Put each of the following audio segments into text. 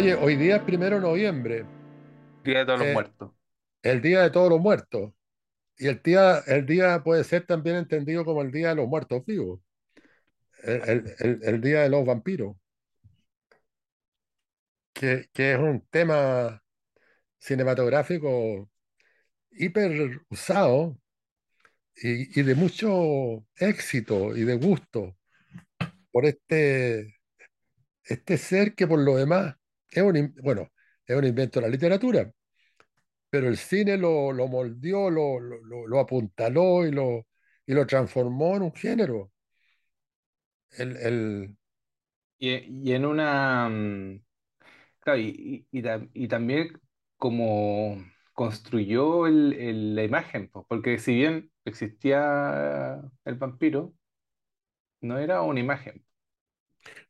Oye, hoy día es primero de noviembre, Día de todos los eh, muertos. el Día de Todos los Muertos. Y el día, el día puede ser también entendido como el Día de los Muertos Vivos, el, el- el- el Día de los Vampiros, que, que es un tema cinematográfico hiper usado y, y de mucho éxito y de gusto por este, este ser que por lo demás es un, bueno, es un invento de la literatura, pero el cine lo, lo moldeó, lo, lo, lo- apuntaló y lo, y lo transformó en un género. El, el, Y, y en una. mm, Claro, y, y, y tam- y también como construyó el- el- la imagen, pues, porque si bien existía el vampiro, no era una imagen.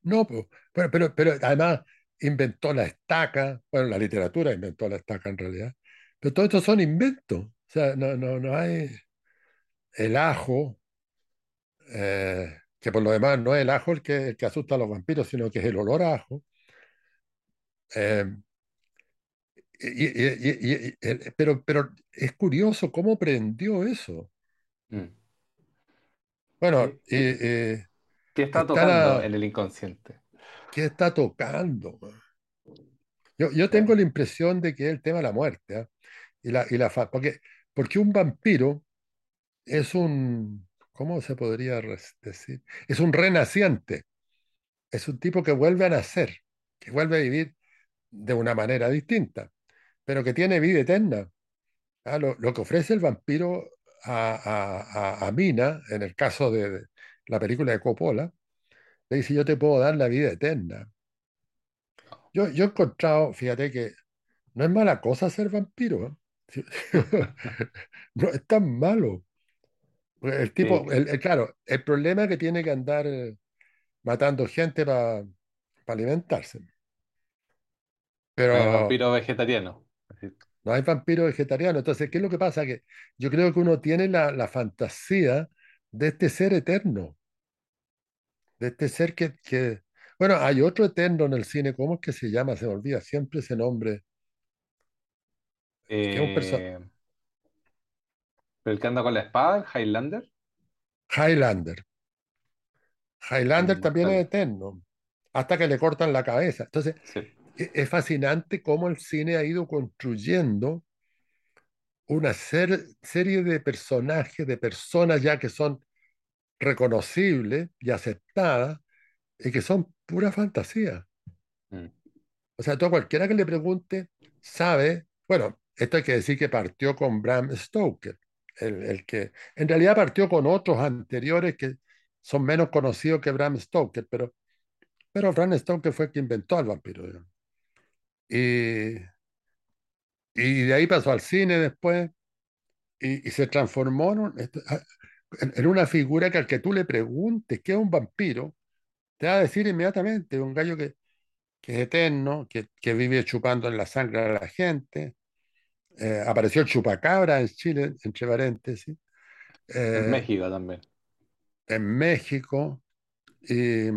no, pero, pero, pero además inventó la estaca, bueno, la literatura inventó la estaca en realidad, pero todo esto son inventos. O sea, no, no, no hay el ajo, eh, que por lo demás no es el ajo el que, el que asusta a los vampiros, sino que es el olor a ajo. Eh, y- pero, pero es curioso cómo prendió eso. Mm. Bueno, ¿Qué, eh, está está tocando la... en el inconsciente? ¿Qué está tocando? Yo, yo tengo la impresión de que es el tema de la muerte, ¿ah? Y la, y la porque, porque un vampiro es un, ¿cómo se podría decir? Es un renaciente, es un tipo que vuelve a nacer, que vuelve a vivir de una manera distinta, pero que tiene vida eterna. Ah, Lo, lo que ofrece el vampiro a, a- a- a Mina, en el caso de la película de Coppola, le dice, yo te puedo dar la vida eterna. Yo, yo he encontrado, fíjate que no es mala cosa ser vampiro, ¿eh? No es tan malo. El Sí, tipo, el, el- claro, el problema es que tiene que andar eh, matando gente para alimentarse. con el Pero vampiro vegetariano. No hay vampiro vegetariano. Entonces, ¿qué es lo que pasa? Que yo creo que uno tiene la, la fantasía de este ser eterno, de este ser que, que... Bueno, hay otro eterno en el cine, ¿cómo es que se llama? Se me olvida siempre ese nombre, es un personaje, Eh, el que anda con la espada, Highlander, Highlander. Highlander también es eterno, hasta que le cortan la cabeza. Entonces, Sí. e- es fascinante cómo el cine ha ido construyendo una ser- serie de personajes, de personas ya que son reconocibles y aceptadas, y que son pura fantasía. Mm. O sea, todo cualquiera que le pregunte sabe, bueno, esto hay que decir que partió con Bram Stoker, el, el que en realidad partió con otros anteriores que son menos conocidos que Bram Stoker, pero, pero Bram Stoker fue el que inventó al vampiro. digamos. Y, y de ahí pasó al cine después y, y se transformó en, un- en una figura que al que tú le preguntes qué es un vampiro, te va a decir inmediatamente, un gallo que, que es eterno, que, que vive chupando en la sangre a la gente. Eh, apareció el chupacabra en Chile, entre paréntesis, En eh, México también. en México, y,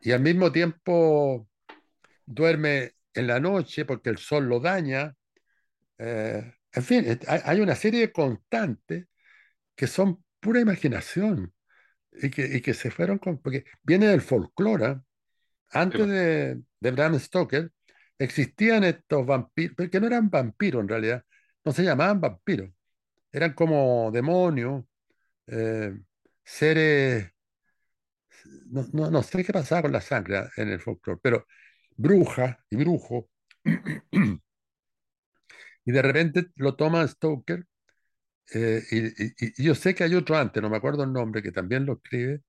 y al mismo tiempo duerme en la noche porque el sol lo daña. eh, en fin, hay una serie de constantes que son pura imaginación y que, y que se fueron con, porque viene del folclore. Antes po. de, de Bram Stoker existían estos vampiros, pero que no eran vampiros en realidad, no se llamaban vampiros, eran como demonios, eh, seres, no, no, no sé qué pasaba con la sangre en el folclore, pero brujas y brujos, y de repente lo toma Stoker, eh, y, y- y yo sé que hay otro antes, no me acuerdo el nombre, que también lo escribe,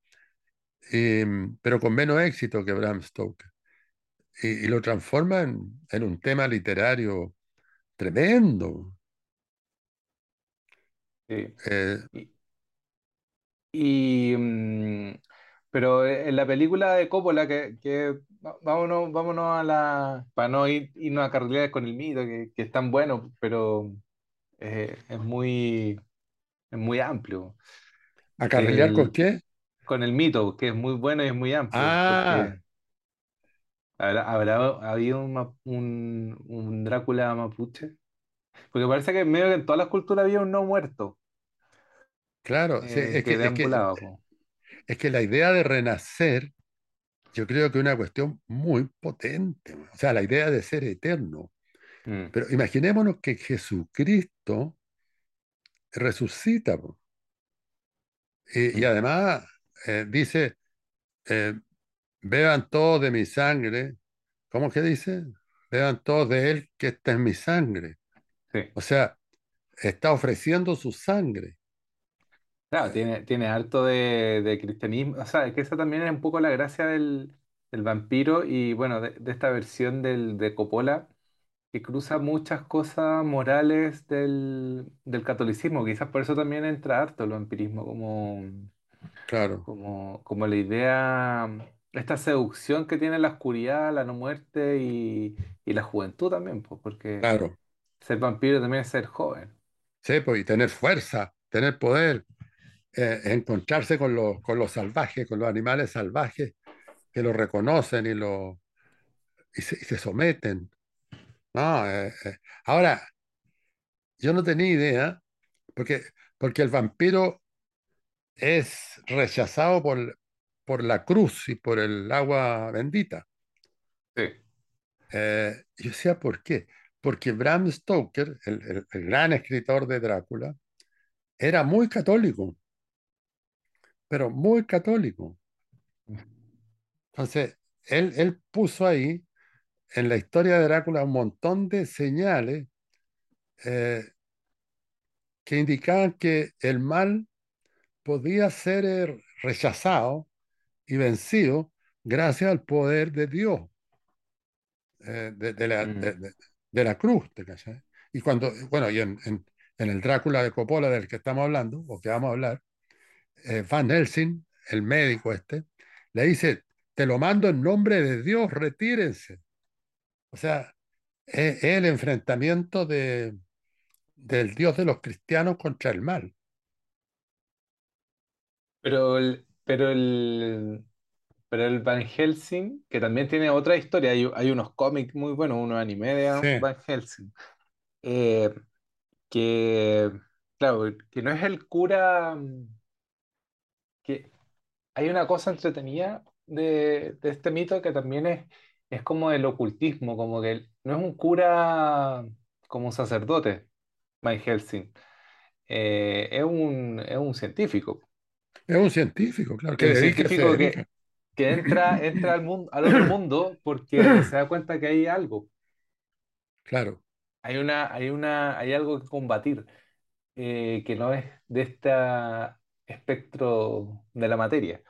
eh, pero con menos éxito que Bram Stoker. Y, y lo transforma en, en un tema literario tremendo. Sí. Eh, Y, y, mm, pero en la película de Coppola, que, que vámonos, vámonos a la. Para no ir, irnos a carrilear con el mito, que, que es tan bueno, pero eh, es muy, es muy amplio. ¿a carrilear con qué? con el mito, que es muy bueno y es muy amplio, Ah, ¿Habrá, habrá habido un, un, un Drácula mapuche? Porque parece que medio que en todas las culturas había un no muerto Claro, sí, eh, es que, que es que, es que la idea de renacer, yo creo que es una cuestión muy potente. O sea, la idea de ser eterno. Mm, Pero imaginémonos que Jesucristo resucita, y, y mm, además eh, dice, eh, beban todos de mi sangre. ¿Cómo que dice? Beban todos de él, que esta es mi sangre. sí. O sea, está ofreciendo su sangre. Claro, tiene, tiene harto de, de cristianismo. O sea, es que esa también es un poco la gracia del, del vampiro y bueno, de, de esta versión del, de Coppola que cruza muchas cosas morales del, del catolicismo. Quizás por eso también entra harto el vampirismo, como, claro, como, como la idea, esta seducción que tiene la oscuridad, la no muerte y, y la juventud también, pues, porque claro. ser vampiro también es ser joven. Sí, pues, y tener fuerza, tener poder, eh, encontrarse con los, con los salvajes, con los animales salvajes que lo reconocen y, lo, y, se, y se someten. No, eh, eh. Ahora, yo no tenía idea, porque, porque el vampiro es rechazado por, por la cruz y por el agua bendita. Sí. Eh, yo decía, ¿por qué? Porque Bram Stoker, el, el- el gran escritor de Drácula, era muy católico, pero muy católico. Entonces, él, él puso ahí en la historia de Drácula un montón de señales eh, que indicaban que el mal podía ser eh, rechazado y vencido gracias al poder de Dios, eh, de, de la, de, Mm. de- de la cruz. Y cuando, bueno, y en, en- en el Drácula de Coppola del que estamos hablando, o que vamos a hablar, eh, Van Helsing, el médico este, le dice, te lo mando en nombre de Dios, retírense. O sea, es, el enfrentamiento de, del Dios de los cristianos contra el mal. Pero el, pero el, pero el Van Helsing, que también tiene otra historia, hay, hay unos cómics muy buenos, unos anime de Sí, Van Helsing, eh, que, claro, que no es el cura, que hay una cosa entretenida de, de este mito que también es, es como el ocultismo, como que no es un cura como un sacerdote, Van Helsing, eh, es un, es un científico. es un científico, claro, que Es un científico que entra, entra al mundo, al otro mundo porque se da cuenta que hay algo, claro. hay una, hay una, hay algo que combatir, eh, que no es de este espectro de la materia.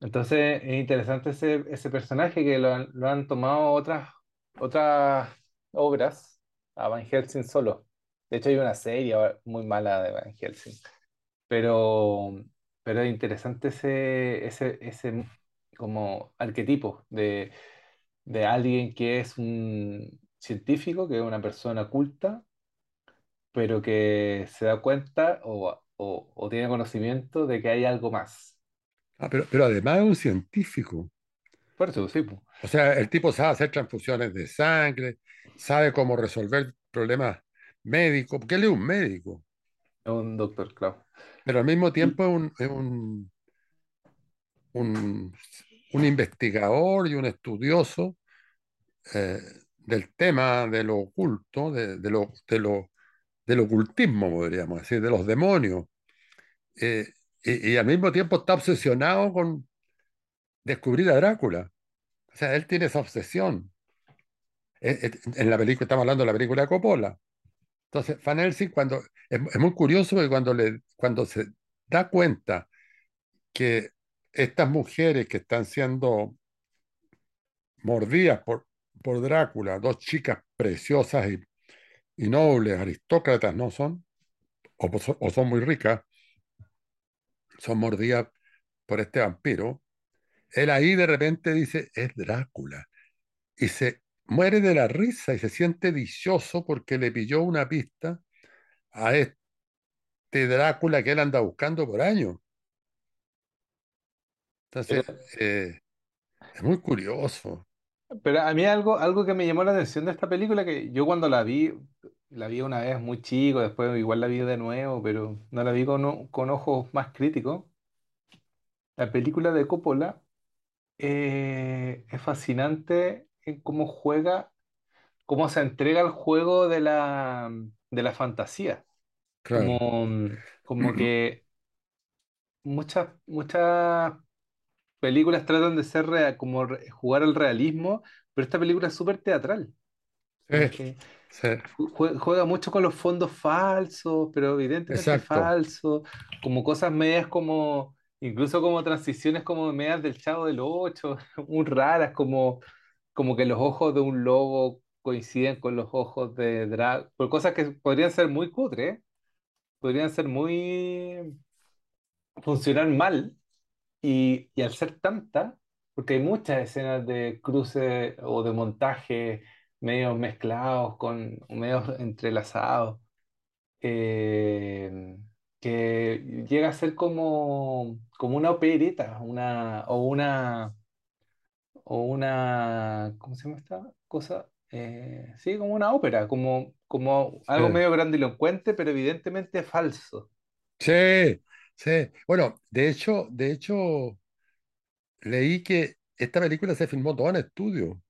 Entonces es interesante ese, ese personaje que lo han, tomado otras, otras obras a Van Helsing solo. De hecho hay una serie muy mala de Van Helsing. Pero, pero es interesante ese, ese, ese como arquetipo de, de alguien que es un científico, que es una persona culta, pero que se da cuenta o- o tiene conocimiento de que hay algo más. Ah, pero, pero además es un científico. Por eso, sí, po, O sea, el tipo sabe hacer transfusiones de sangre, sabe cómo resolver problemas médicos, porque él es un médico, es un doctor, claro. pero al mismo tiempo es un, es un, un- un investigador y un estudioso eh, del tema de lo oculto, de, de lo, de lo, del ocultismo, podríamos decir, de los demonios. Eh, y, al mismo tiempo está obsesionado con descubrir a Drácula. O sea, él tiene esa obsesión. Eh, eh, En la película, estamos hablando de la película de Coppola. Entonces, Van cuando, es, muy curioso porque cuando, le, cuando se da cuenta que estas mujeres que están siendo mordidas por, por Drácula, dos chicas preciosas y, y nobles, aristócratas, ¿no son? O son muy ricas, son mordidas por este vampiro. Él ahí de repente dice, es Drácula. Y se muere de la risa y se siente dichoso porque le pilló una pista a este Drácula que él anda buscando por años. Entonces, eh, es muy curioso. Pero a mí algo, algo que me llamó la atención de esta película, que yo cuando la vi, la vi una vez muy chico, después igual la vi de nuevo, pero no la vi con, o- con ojos más críticos. La película de Coppola eh, es fascinante en cómo juega, cómo se entrega el juego de la, de la fantasía. Claro. Como, como que muchas, muchas películas tratan de ser rea- como re- jugar al realismo, pero esta película es súper teatral. Como Sí, que sí, jue- juega mucho con los fondos falsos, pero evidentemente exacto. falsos, como cosas medias como, incluso como transiciones como medias del Chavo del Ocho, muy raras, como, como que los ojos de un lobo coinciden con los ojos de Drag, por cosas que podrían ser muy cutres, podrían ser muy, funcionar mal, y, y al ser tanta, porque hay muchas escenas de cruce o de montaje medios mezclados, con medios entrelazados, eh, que llega a ser como, como una opereta, una, o una, o una, ¿cómo se llama esta cosa? Eh, sí, como una ópera, como, como algo Sí, medio grandilocuente, pero evidentemente falso. sí, sí. Bueno, de hecho, de hecho, leí que esta película se filmó toda en estudio.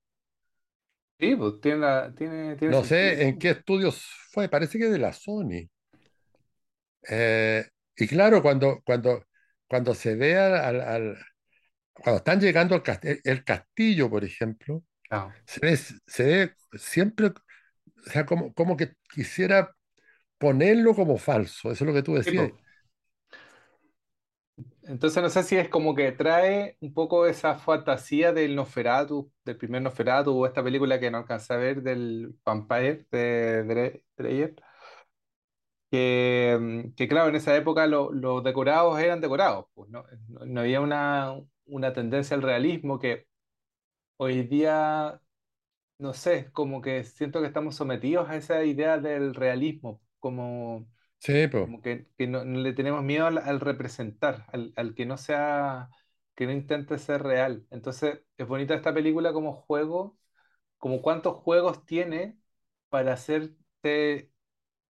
Sí, pues tiene, la- tiene, tiene No sé en qué estudios fue, parece que de la Sony. Eh, y claro, cuando, cuando, cuando se ve al, cuando están llegando al cast- el, castillo, por ejemplo, Ah, se ve, se ve siempre, o sea, como, como que quisiera ponerlo como falso. Eso es lo que tú sí, decías. pues. Entonces no sé si es como que trae un poco esa fantasía del Nosferatu, del primer Nosferatu, o esta película que no alcancé a ver del Vampire de Dre- Dreyer, que, mm, que claro, en esa época lo- los decorados eran decorados, pues, ¿no? No, no había una, una tendencia al realismo que hoy día, no sé, como que siento que estamos sometidos a esa idea del realismo, como Sí, pues, como que, que no, no le tenemos miedo al, al representar, al, al que no sea, que no intente ser real. Entonces, es bonita esta película como juego, como cuántos juegos tiene para hacerte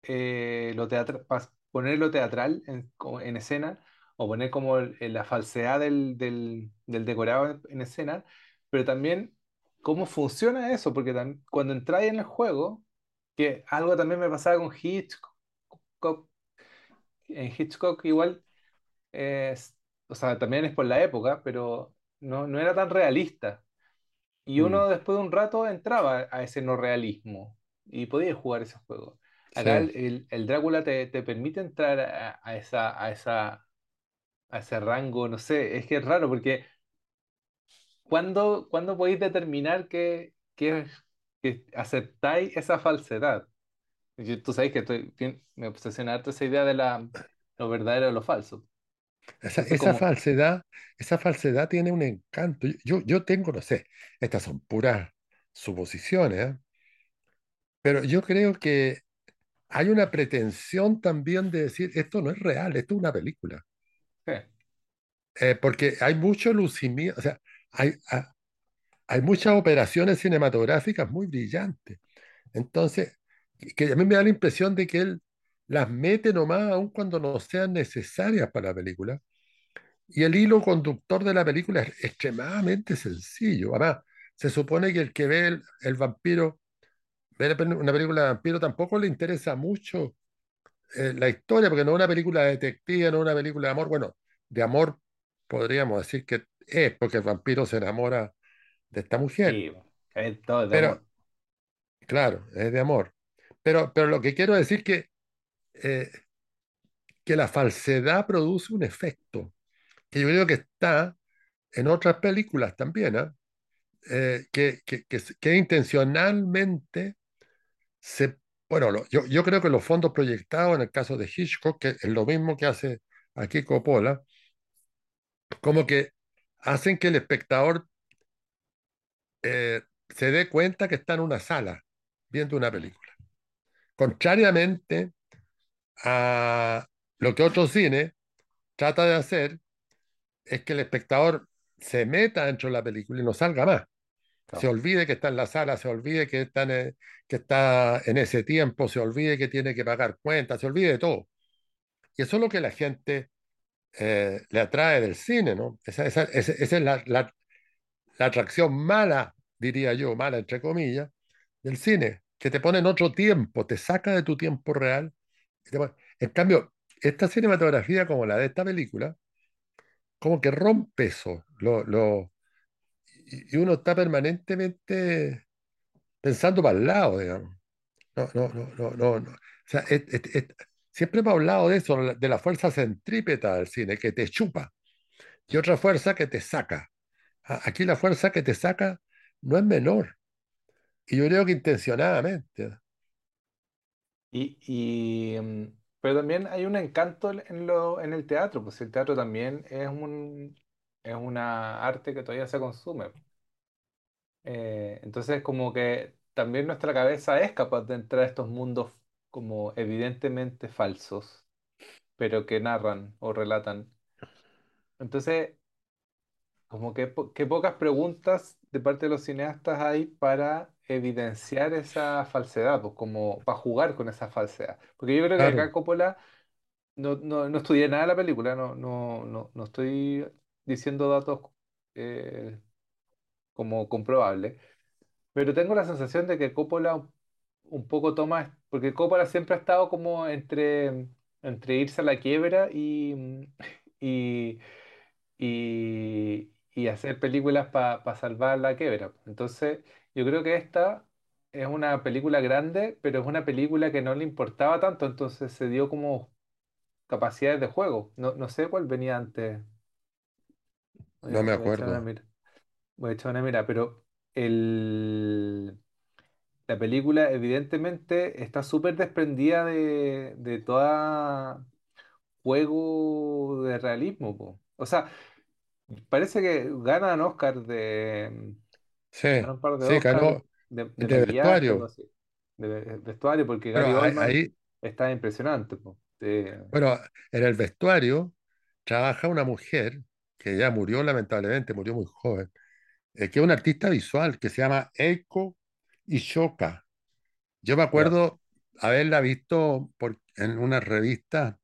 eh, lo teatral, poner lo teatral en, en escena, o poner como el- la falsedad del, del, del decorado en, en escena, pero también cómo funciona eso, porque cuando entráis en el juego, que algo también me pasaba con Hitchcock, en Hitchcock igual o sea, también es por la época, pero no, no era tan realista. Y mm, uno después de un rato entraba a ese no realismo y podía jugar ese juego. Acá sí. el, el- el Drácula te, te permite entrar a, a esa, a esa, a ese rango, no sé, es que es raro porque ¿cuándo, cuándo podéis determinar que, que, que aceptáis esa falsedad? Yo- tú sabes que estoy, tien- me obsesiona harto esa idea de la, lo verdadero o lo falso. Esa, esa como, falsedad, esa falsedad tiene un encanto. Yo, yo tengo, no sé, estas son puras suposiciones, ¿eh? Pero yo creo que hay una pretensión también de decir, esto no es real, esto es una película. sí, Eh, porque hay mucho lucimiento, o sea, hay, ha- hay muchas operaciones cinematográficas muy brillantes. Entonces, que a mí me da la impresión de que él las mete nomás aun cuando no sean necesarias para la película. Y el hilo conductor de la película es extremadamente sencillo. Además, se supone que el que ve el, el vampiro, ve una película de vampiro, tampoco le interesa mucho eh, la historia, porque no es una película de detective, no es una película de amor. Bueno, de amor podríamos decir que es, porque el vampiro se enamora de esta mujer. sí, es todo de Pero, amor. claro, es de amor. Pero, pero lo que quiero decir que, eh, que la falsedad produce un efecto, que yo creo que está en otras películas también, ¿ah? eh, que, que, que, intencionalmente se... Bueno, yo, yo creo que los fondos proyectados en el caso de Hitchcock, que es lo mismo que hace aquí Coppola, como que hacen que el espectador eh, se dé cuenta que está en una sala viendo una película. Contrariamente a lo que otro cine trata de hacer, es que el espectador se meta dentro de la película y no salga más. se olvide que está en la sala, se olvide que está en, que está en ese tiempo, se olvide que tiene que pagar cuentas, se olvide de todo. Y eso es lo que la gente eh, le atrae del cine, ¿no? Esa, esa- esa- esa es la, la- la atracción mala, diría yo, mala entre comillas, del cine, que te pone en otro tiempo, te saca de tu tiempo real. En cambio, esta cinematografía como la de esta película, como que rompe eso, lo, lo- y uno está permanentemente pensando para el lado, digamos. No, no, no, no, no, no. O sea, siempre hemos hablado de eso, de la fuerza centrípeta del cine, que te chupa, y otra fuerza que te saca. Aquí la fuerza que te saca no es menor, y yo creo que intencionadamente. Y, y, mm, pero también hay un encanto en lo, en el teatro, pues el teatro también es un, es una arte que todavía se consume. Eh, entonces como que también nuestra cabeza es capaz de entrar a estos mundos como evidentemente falsos, pero que narran o relatan. Entonces, como que, que pocas preguntas de parte de los cineastas hay para evidenciar esa falsedad, pues como para jugar con esa falsedad. Porque yo creo que acá Claro, Coppola No, no, no estudié nada de la película, no, no, no, no estoy diciendo datos eh, como comprobables, pero tengo la sensación de que Coppola un, un poco toma, porque Coppola siempre ha estado como entre, entre irse a la quiebra y, y, y, y hacer películas para salvar la quiebra. Entonces, yo creo que esta es una película grande, pero es una película que no le importaba tanto, entonces se dio como capacidades de juego. No, no sé cuál venía antes. Voy a, no me voy a echar una acuerdo. mira. Voy a echar una mira, pero el, la película evidentemente está súper desprendida de, de toda juego de realismo, po. O sea, parece que ganan Oscar de... Sí, un par de sí, Oscar ganó de, de de maquillaje, algo vestuario. De, de vestuario, porque Gary ahí, Oldman ahí- está impresionante, po. Bueno, en el vestuario trabaja una mujer que ya murió lamentablemente, murió muy joven, eh, que es una artista visual que se llama Eiko Ishoka. Yo me ya. acuerdo haberla visto por, en una revista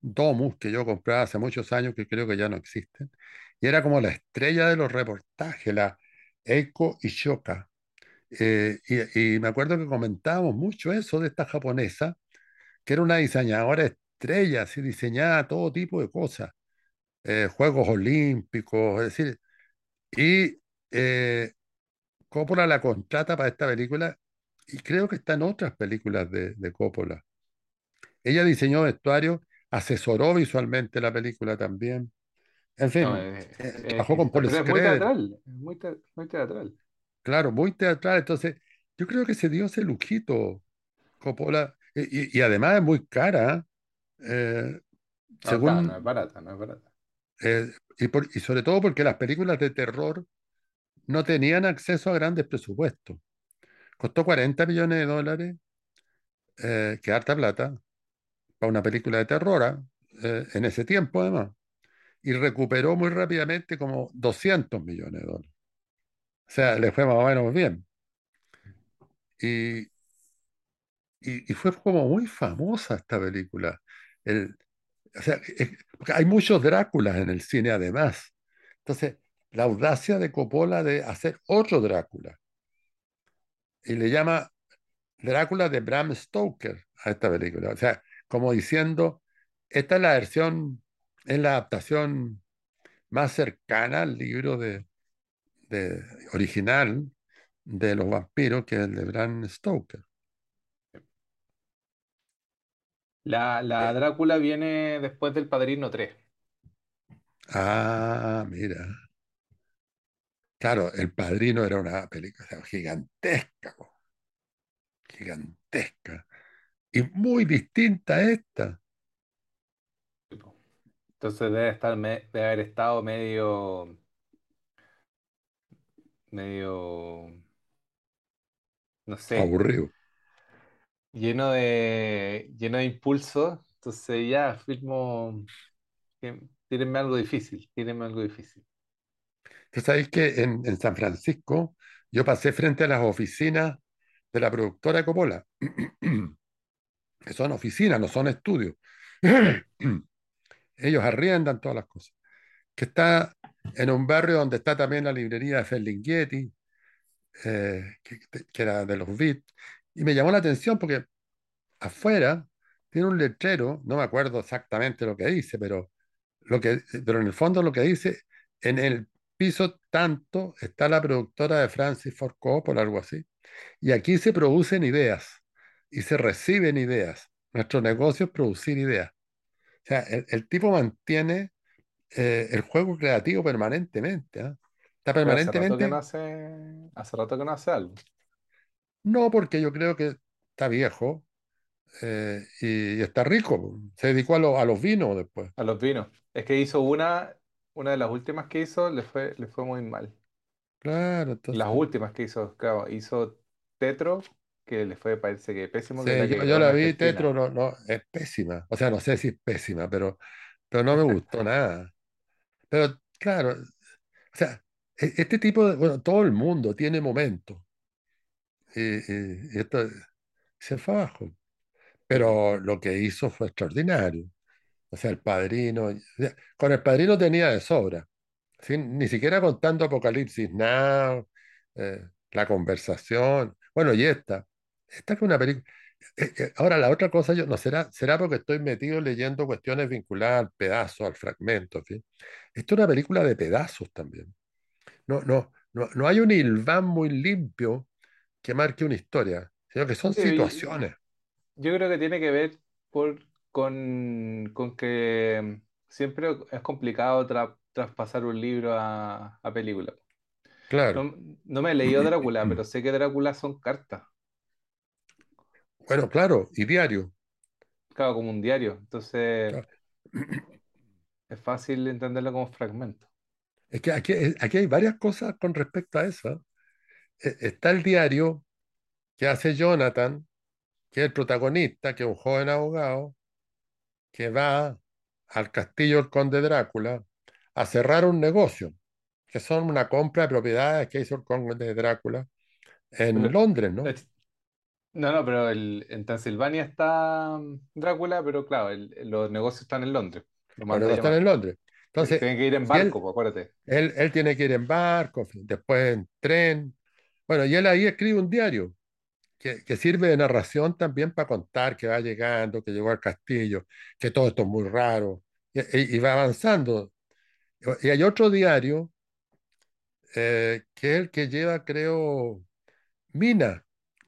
Domus que yo compraba hace muchos años, que creo que ya no existen, y era como la estrella de los reportajes, la Eiko Ishoka. Eh, y, me acuerdo que comentábamos mucho eso de esta japonesa, que era una diseñadora estrella, así diseñaba todo tipo de cosas, eh, Juegos Olímpicos, es decir, y eh, Coppola la contrata para esta película y creo que está en otras películas de, de Coppola. Ella diseñó vestuario, asesoró visualmente la película también. En No, fin, eh, eh, eh, trabajó con. Paul muy teatral, muy, te- muy teatral. claro, muy teatral. Entonces, yo creo que se dio ese lujito Coppola. Y, y- y además es muy cara, ¿eh? No, claro, no es según, barata, no es barata. eh, y, por- y sobre todo porque las películas de terror no tenían acceso a grandes presupuestos. Costó 40 millones de dólares, eh, que harta plata, para una película de terror. Eh, en ese tiempo además, y recuperó muy rápidamente como 200 millones de dólares. O sea, le fue más o menos bien. Y, y- y fue como muy famosa esta película. El, o sea, hay muchos Dráculas en el cine además. Entonces, la audacia de Coppola de hacer otro Drácula, y le llama Drácula de Bram Stoker a esta película. O sea, como diciendo, esta es la versión, es la adaptación más cercana al libro de, de- original de los vampiros, que es el de Bram Stoker. La, la Eh, Drácula viene después del Padrino tres ah, mira. Claro, El Padrino era una película gigantesca, gigantesca, y muy distinta a esta. Entonces debe estar me- debe haber estado medio, medio, no sé, Aburrido. lleno de, lleno de impulso. Entonces ya, firmo, que- tírenme algo difícil, tírenme algo difícil. Tú sabéis que en, en San Francisco yo pasé frente a las oficinas de la productora Coppola, que son oficinas, no son estudios. Ellos arriendan todas las cosas. Que está en un barrio donde está también la librería de Ferlinghetti, eh, que, era de los Beats. Y me llamó la atención porque afuera tiene un letrero, no me acuerdo exactamente lo que dice, pero, lo que, pero en el fondo lo que dice, en el piso tanto está la productora de Francis Ford Coppola, algo así. Y aquí se producen ideas y se reciben ideas. Nuestro negocio es producir ideas. O sea, el, el tipo mantiene eh, el juego creativo permanentemente. ¿ah? Está Pero hace rato que no permanentemente, hace, hace rato que no hace algo. no porque yo creo que está viejo eh, y, y está rico. Se dedicó a, lo- a los vinos después. A los vinos. Es que hizo una, una de las últimas que hizo, le fue, le fue muy mal. Claro, Las entonces. últimas que hizo, claro, hizo Tetro, que le fue, parece que pésimo, Sí, yo, que yo la vi, Tetro, no, no, es pésima. O sea, no sé si es pésima, pero, pero no me gustó nada. Pero claro, o sea, e- este tipo de, bueno, todo el mundo tiene momentos y, y- y esto se fue abajo. Pero lo que hizo fue extraordinario. O sea, el padrino, con el padrino tenía de sobra. ¿sí? Ni siquiera contando Apocalipsis Now, eh, la conversación. Bueno, y esta. Esta es una película. eh, eh, ahora, la otra cosa, yo no será, será porque estoy metido leyendo cuestiones vinculadas al pedazo, al fragmento, en fin. Esto es una película de pedazos también. No, no, no, no hay un hilván muy limpio que marque una historia, sino que son Sí, situaciones. yo creo que tiene que ver por, con, con que siempre es complicado tra- traspasar un libro a, a película. Claro. No, no me he leído Drácula, pero sé que Drácula son cartas, Bueno, claro, y diario. claro, como un diario. Entonces Claro. es fácil entenderlo como fragmento. Es que aquí, aquí hay varias cosas con respecto a eso. Eh, Está el diario que hace Jonathan, que es el protagonista, que es un joven abogado, que va al castillo del conde Drácula a cerrar un negocio, que son una compra de propiedades que hizo el conde Drácula en Londres, ¿no? No, no, pero el, en Transilvania está mm, Drácula, pero claro, el- los negocios están en Londres. Lo Los negocios están en Londres. Entonces, Tienen que ir en barco, él, pues, acuérdate. él, él tiene que ir en barco, después en tren. Bueno, y él ahí escribe un diario que, que sirve de narración también para contar que va llegando, que llegó al castillo, que todo esto es muy raro, y, y- y va avanzando. Y hay otro diario eh, que es el que lleva, creo, Mina,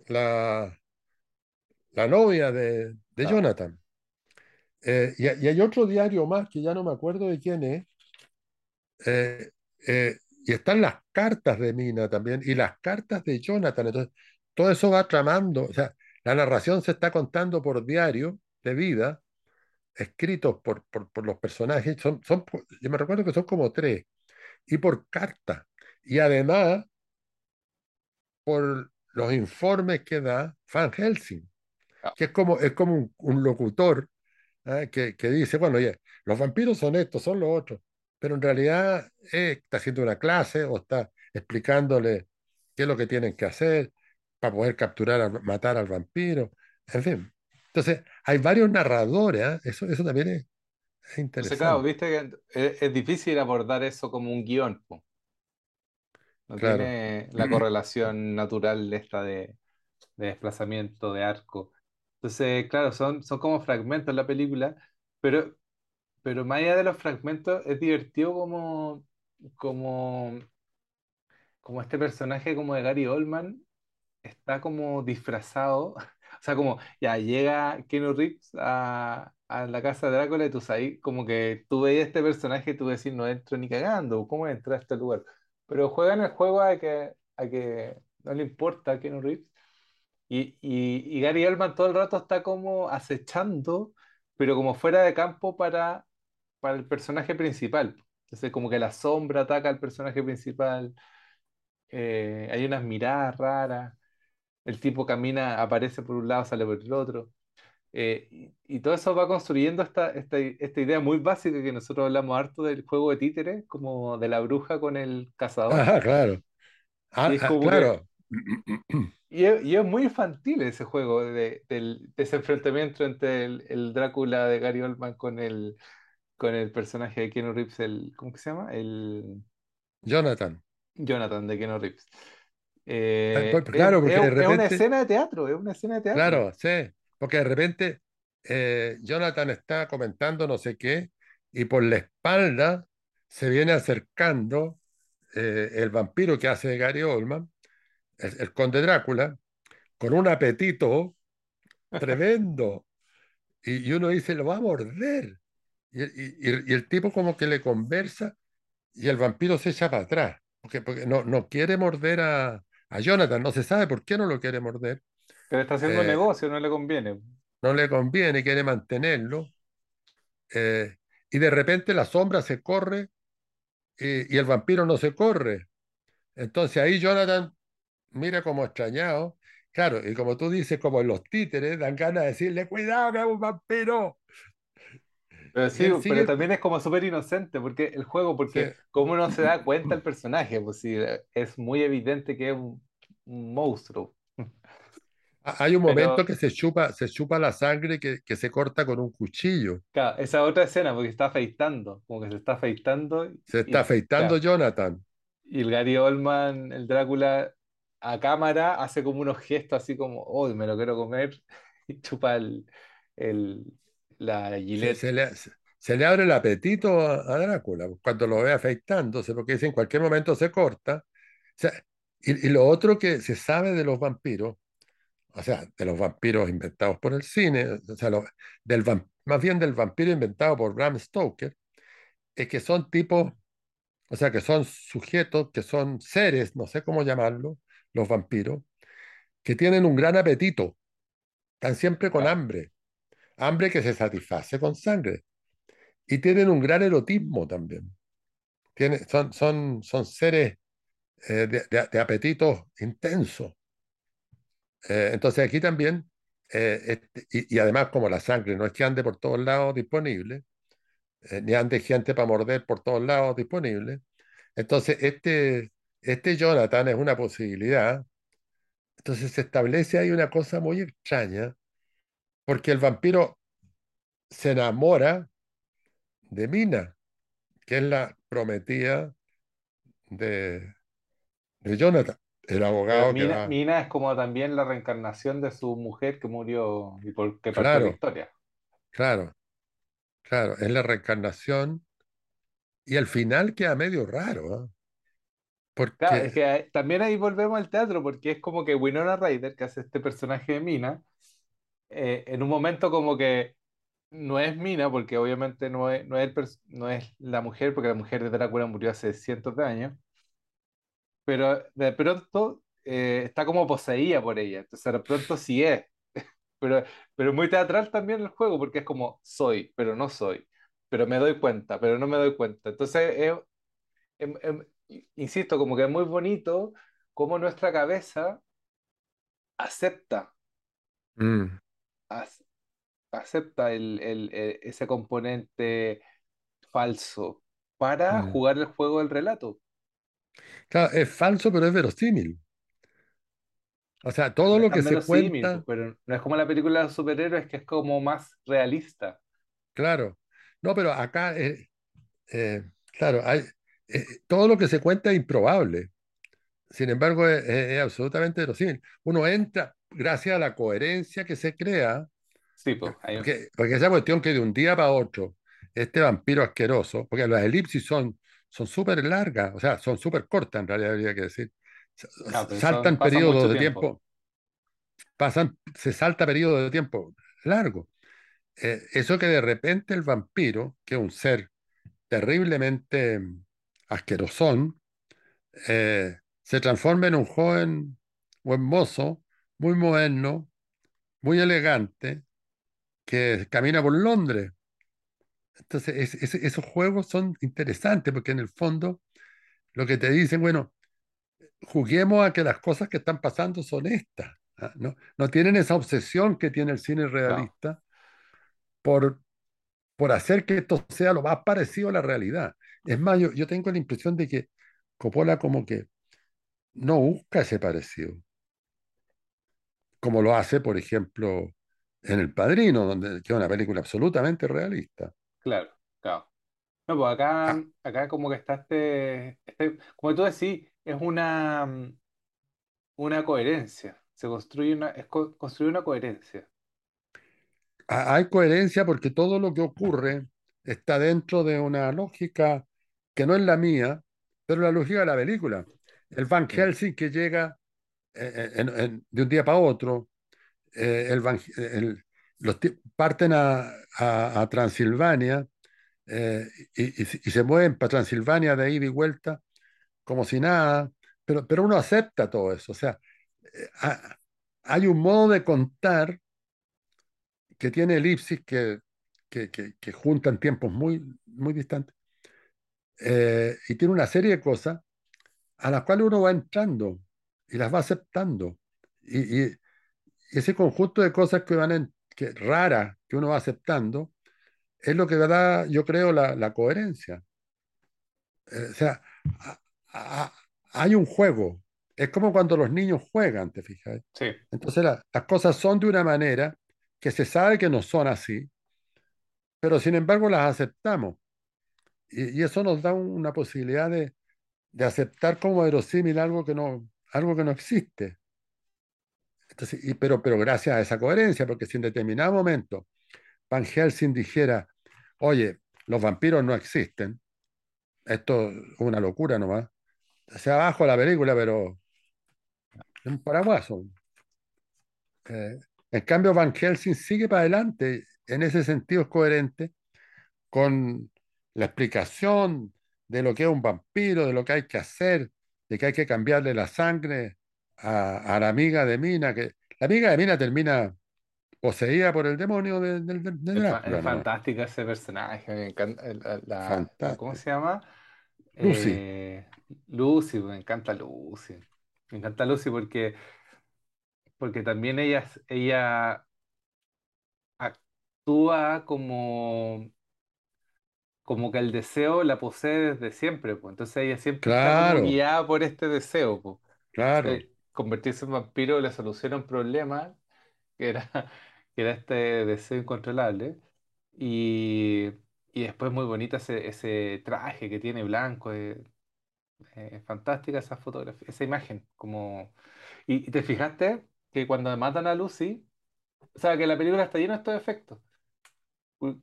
la, la novia de, de. Jonathan. Eh, y, y hay otro diario más que ya no me acuerdo de quién es, eh, eh, y están las cartas de Mina también, y las cartas de Jonathan. Entonces, todo eso va tramando, o sea, la narración se está contando por diario de vida escritos por, por, por los personajes, son, son, yo me recuerdo que son como tres, y por carta. Y además por los informes que da Van Helsing. Que es como, es como un, un locutor ¿ah? que, que dice, bueno, oye, los vampiros son estos, son los otros, pero en realidad eh, está haciendo una clase o está explicándole qué es lo que tienen que hacer para poder capturar, matar al vampiro, en fin. Entonces, hay varios narradores, ¿ah? Eso, eso también es, es Entonces, claro, interesante. viste que es, es difícil abordar eso como un guion, po. No Claro. tiene la correlación natural esta de, de desplazamiento, de arco. Entonces, claro, son, son como fragmentos en la película, pero, pero más allá de los fragmentos, es divertido como, como, como este personaje como de Gary Oldman está como disfrazado, o sea, como ya llega Keanu Reeves a, a la casa de Drácula y tú sabes, como que tú veías este personaje y tú decís, no entro ni cagando, ¿cómo entra a este lugar? Pero juegan el juego a que, a que no le importa a Keanu Reeves y, y, y Gary Oldman todo el rato está como acechando, pero como fuera de campo para, para el personaje principal. Entonces como que la sombra ataca al personaje principal, eh, hay unas miradas raras el tipo camina, aparece por un lado, sale por el otro. Eh, y, y todo eso va construyendo esta, esta, esta idea muy básica que nosotros hablamos harto del juego de títeres, como de la bruja con el cazador. Ah, claro. Ah, ah, que claro. Y es, y es muy infantil ese juego de, del, de ese enfrentamiento entre el, el Drácula de Gary Oldman con el, con el personaje de Keanu Reeves, el, ¿cómo que se llama? El Jonathan. Jonathan de Keanu Reeves. Eh, pues, Claro, porque es- de es una repente, escena de teatro, es una escena de teatro. claro, sí, porque de repente eh, Jonathan está comentando no sé qué y por la espalda se viene acercando eh, el vampiro que hace Gary Oldman, el, el conde Drácula, con un apetito tremendo. Y, y uno dice, lo va a morder. Y, y- y- y el tipo como que le conversa y el vampiro se echa para atrás, porque, porque no, no quiere morder a, a Jonathan, no se sabe por qué no lo quiere morder, Pero está haciendo eh, negocio, no le conviene. no le conviene, quiere mantenerlo, eh, y de repente la sombra se corre y, y el vampiro no se corre. Entonces ahí Jonathan mira como extrañado, claro, y como tú dices, como los títeres, dan ganas de decirle, cuidado que es un vampiro. Pero sí, él pero sigue, también es como súper inocente, porque el juego, sí. porque cómo no se da cuenta el personaje, pues sí, es muy evidente que es un, un monstruo. Ha- Hay un momento Pero que se chupa, se chupa la sangre que, que se corta con un cuchillo. Claro, esa otra escena, porque está afeitando, como que se está afeitando Se está y, afeitando claro, Jonathan. y el Gary Oldman, el Drácula, a cámara hace como unos gestos así como, oh, me lo quiero comer, y chupa el, el- la Se, Gillette. se le, se, se le abre el apetito a, a Drácula cuando lo ve afeitándose, porque dice en cualquier momento se corta. O sea, y, y lo otro que se sabe de los vampiros, o sea, de los vampiros inventados por el cine, o sea, lo- del, más bien del vampiro inventado por Bram Stoker, es que son tipos, o sea, que son sujetos, que son seres, no sé cómo llamarlo, los vampiros, que tienen un gran apetito, están siempre con hambre, hambre que se satisface con sangre, y tienen un gran erotismo también. Tiene- son, son, son seres eh, de, de- de apetitos intensos. Eh, entonces aquí también, eh, este- y, y además como la sangre no es que ande por todos lados disponible, eh, ni ande gente para morder por todos lados disponible, entonces este, este Jonathan es una posibilidad. Entonces se establece ahí una cosa muy extraña, porque el vampiro se enamora de Mina, que es la prometida de, de Jonathan, el abogado que Mina, va, Mina es como también la reencarnación de su mujer que murió y por que partió la claro, historia. claro, claro, es la reencarnación y el final queda medio raro, ¿ah? Claro, es Porque, que también ahí volvemos al teatro, porque es como que Winona Ryder, que hace este personaje de Mina, eh, en un momento como que no es Mina, porque obviamente no es, no es, el no es la mujer, porque la mujer de Drácula murió hace cientos de años, pero de pronto eh, está como poseída por ella, entonces de pronto sí es, pero, pero muy teatral también el juego, porque es como soy, pero no soy, pero me doy cuenta, pero no me doy cuenta. Entonces, es- em- insisto, como que es muy bonito cómo nuestra cabeza acepta, mm, ac- acepta el, el- e- ese componente falso para mm. jugar el juego del relato. Claro, es falso, pero es verosímil. O sea, todo lo que se cuenta, pero no es como la película de los superhéroes que es como más realista. claro. No, pero acá, eh, eh, claro, hay, eh, todo lo que se cuenta es improbable. Sin embargo, es, es- absolutamente verosímil. Uno entra gracias a la coherencia que se crea, Sí, pues, hay- porque, porque esa cuestión que de un día para otro, este vampiro asqueroso, porque las elipsis son son súper largas, o sea, son súper cortas en realidad, habría que decir. S- ah, son, Saltan mucho periodos de tiempo. tiempo, pasan, se salta periodos de tiempo largos. Eh, eso que de repente el vampiro, que es un ser terriblemente asquerosón, eh, se transforma en un joven buen mozo, muy moderno, muy elegante, que camina por Londres. Entonces, es- es- esos juegos son interesantes porque en el fondo lo que te dicen, bueno, juguemos a que las cosas que están pasando son estas. ¿ah? ¿no? No tienen esa obsesión que tiene el cine No. realista por, por hacer que esto sea lo más parecido a la realidad. Es más, yo, yo tengo la impresión de que Coppola como que no busca ese parecido, como lo hace, por ejemplo, en El Padrino, donde, que es una película absolutamente realista. Claro, claro. No, pues acá, Ah, acá como que está este, este- como tú decís, es una, una coherencia. Se construye una, es co- construir una coherencia. ha- hay coherencia porque todo lo que ocurre está dentro de una lógica que no es la mía, pero la lógica de la película. El Van Helsing que llega eh, en- en- de un día para otro, eh, el Van- el- los parten a, a- a Transilvania eh, y, y se y se mueven para Transilvania de ida y vuelta como si nada, pero, pero uno acepta todo eso. O sea, eh, ha- hay un modo de contar que tiene elipsis que, que, que- que juntan tiempos muy, muy distantes eh, y tiene una serie de cosas a las cuales uno va entrando y las va aceptando. Y, y- ese conjunto de cosas que van en, que, raras que uno va aceptando es lo que da, yo creo, la, la coherencia. Eh, o sea, a- a- hay un juego. Es como cuando los niños juegan, ¿te fijas? Sí, Entonces la- las cosas son de una manera que se sabe que no son así, pero sin embargo las aceptamos. Y, eso nos da un- una posibilidad de, de aceptar como verosímil algo que no, algo que no existe. Y- pero, pero gracias a esa coherencia, porque si en determinado momento Van Helsing dijera, oye, los vampiros no existen, esto es una locura nomás, se abajo la película, pero es un paraguaso. Eh, en cambio, Van Helsing sigue para adelante, en ese sentido es coherente con la explicación de lo que es un vampiro, de lo que hay que hacer, de que hay que cambiarle la sangre a, a la amiga de Mina, que la amiga de Mina termina poseída por el demonio de, de- de- de es, fantástico ese personaje. Me encanta la, la- ¿cómo se llama? Lucy, Eh, Lucy, me encanta Lucy. Me encanta Lucy porque, porque también ella, ella actúa como como que el deseo la posee desde siempre, pues. Entonces ella siempre está como claro, guiada por este deseo, pues. claro. Eh, convertirse en vampiro le soluciona un problema que era, que era este deseo incontrolable. Y, y después muy bonita ese, ese traje que tiene blanco, eh, eh, fantástica esa fotografía, esa imagen. Como... Y, y te fijaste que cuando matan a Lucy, o sea, que la película está llena de estos efectos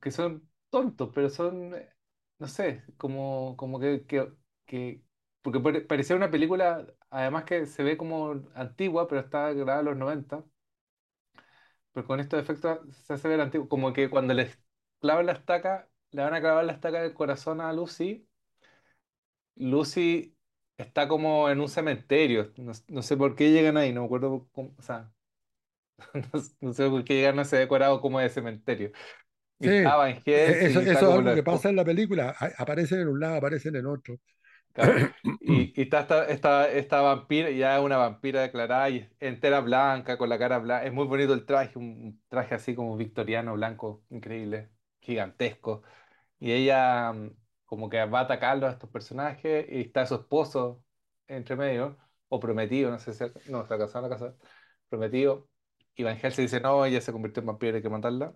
que son tontos, pero son, no sé, como, como que, que, que- porque pare- parecía una película, además que se ve como antigua, pero está grabada en los 90 pero con estos efectos se hace ver antiguo, como que cuando les clavan la estaca, le van a clavar la estaca del corazón a Lucy, Lucy está como en un cementerio, no, no sé por qué llegan ahí, no me acuerdo cómo, o sea, no, no sé por qué llegan a ese decorado como de cementerio. Sí, está e- Van eso, eso es algo que pasa en la película. Aparecen en un lado, aparecen en otro. Claro. Y, y está esta, esta, esta vampira, ya es una vampira declarada y entera blanca, con la cara blanca. Es muy bonito el traje, un traje así como victoriano, blanco, increíble, gigantesco. Y ella mm, como que va a atacarlo a estos personajes y está su esposo entre medio, o prometido, no sé si... No, está casado en la casa. Prometido. Y Van Helsing dice, no, ella se convirtió en vampiro, hay que matarla.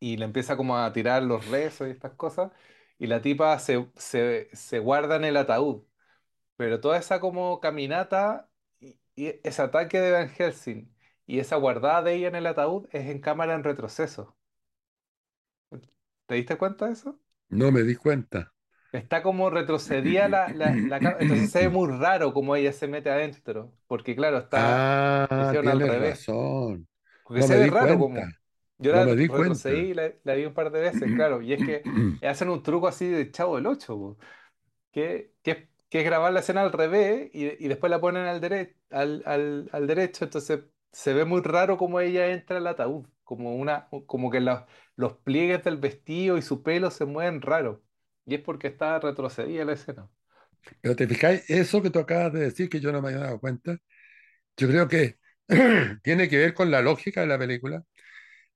Y le empieza como a tirar los rezos y estas cosas. Y la tipa se, se, se guarda en el ataúd. Pero toda esa como caminata y, y ese ataque de Van Helsing y esa guardada de ella en el ataúd es en cámara en retroceso. ¿Te diste cuenta de eso? No me di cuenta. Está como retrocedía la, la, la. Entonces se ve muy raro como ella se mete adentro. Porque claro, está, Ah, hicieron al tienes revés. razón. Porque No se me ve di raro cuenta. como. Yo No la di retrocedí la, la vi un par de veces, claro. Y es que hacen un truco así de Chavo del Ocho. que, que, es que es grabar la escena al revés y, y después la ponen al, dere- al, al, al derecho, entonces se ve muy raro como ella entra al ataúd, como, una, como que los, los pliegues del vestido y su pelo se mueven raro, y es porque está retrocedida la escena. Pero te fijáis, eso que tú acabas de decir, que yo no me había dado cuenta, yo creo que tiene que ver con la lógica de la película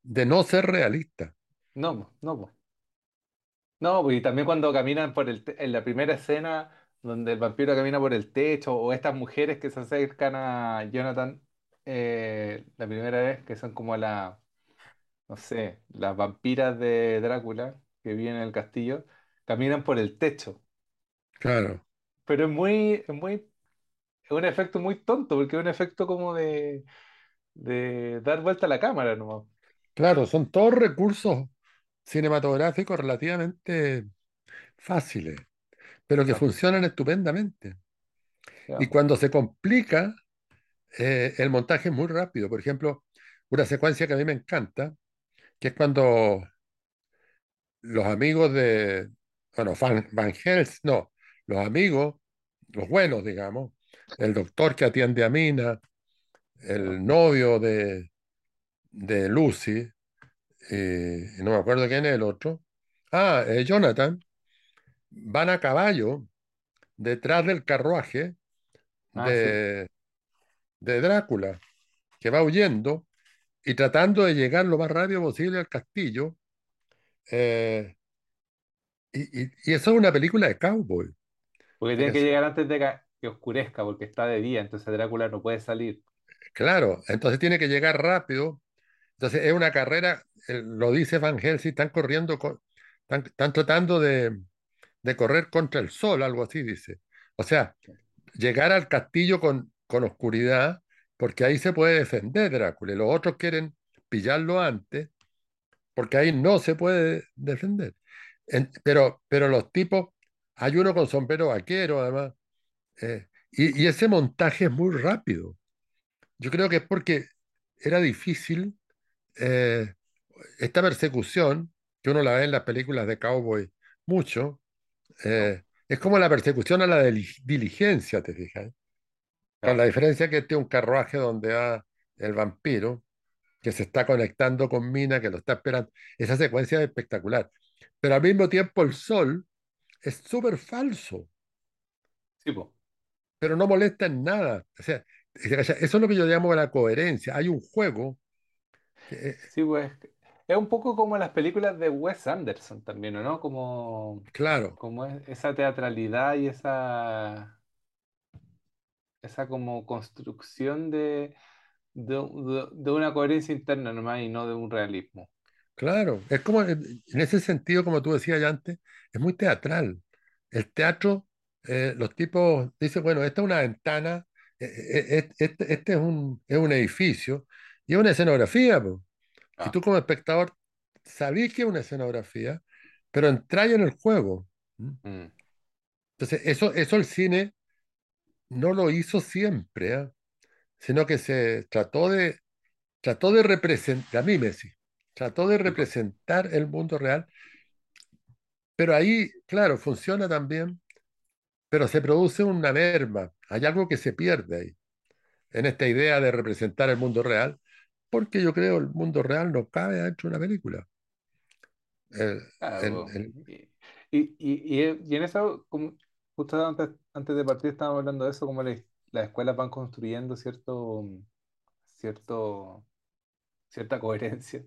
de no ser realista. No, no, no, y también cuando caminan por el, te- en la primera escena donde el vampiro camina por el techo, o estas mujeres que se acercan a Jonathan eh, la primera vez, que son como la, no sé, las vampiras de Drácula que viven en el castillo, caminan por el techo. Claro, Pero es muy, es muy, es un efecto muy tonto, porque es un efecto como de, de dar vuelta a la cámara nomás. Claro, son todos recursos cinematográficos relativamente fáciles, pero que Exacto. funcionan estupendamente. Y cuando se complica, eh, el montaje es muy rápido. Por ejemplo, una secuencia que a mí me encanta, que es cuando los amigos de, bueno, Van, Van Hels, no, los amigos, los buenos, digamos, el doctor que atiende a Mina, el novio de, de Lucy, y, y no me acuerdo quién es el otro, ah, eh, Jonathan, van a caballo detrás del carruaje Ah, sí. de, Drácula, que va huyendo y tratando de llegar lo más rápido posible al castillo. eh, y, y- y eso es una película de cowboy. Porque tienen que llegar antes de que, que oscurezca, porque está de día, entonces Drácula no puede salir. claro, entonces tiene que llegar rápido. Entonces es una carrera, eh, lo dice Van Helsing, están corriendo, co- están, están tratando de, correr contra el sol, algo así dice. O sea, llegar al castillo con, oscuridad, porque ahí se puede defender Drácula. Los otros quieren pillarlo antes, porque ahí no se puede defender. En- pero, pero los tipos, hay uno con sombrero vaquero, además, eh, y ese montaje es muy rápido. Yo creo que es porque era difícil eh, esta persecución, que uno la ve en las películas de cowboy mucho, No, eh, es como la persecución a la dili- diligencia, ¿te fijas? Con la diferencia que este es un carruaje donde va el vampiro, que se está conectando con Mina, que lo está esperando. Esa secuencia es espectacular. Pero al mismo tiempo el sol es súper falso, Sí, po. pero no molesta en nada. O sea, eso es lo que yo llamo la coherencia. Hay un juego Sí, pues. Es un poco como las películas de Wes Anderson también, ¿o ¿no? Como, claro, como es- esa teatralidad y esa, esa como construcción de, de, de- de una coherencia interna nomás y no de un realismo. claro. Es como, eh, en ese sentido, como tú decías ya antes, es muy teatral. El teatro, eh, los tipos dicen, bueno, esta es una ventana, eh, eh, eh, este, este es un, es un edificio y es una escenografía, po. Y Ah, tú como espectador sabís que es una escenografía, pero entráis en el juego. mm, Entonces, eso, eso el cine no lo hizo siempre, ¿ah? Sino que se trató de, trató de representar, la mímesis, trató de representar el mundo real, pero ahí, claro, funciona también, pero se produce una merma, hay algo que se pierde ahí, en esta idea de representar el mundo real, porque yo creo el mundo real no cabe dentro de una película. El- el- po. el- Y, y, y, y- y en eso, como, justo antes, antes de partir estábamos hablando de eso, como la- las escuelas van construyendo cierto, cierto, cierta coherencia.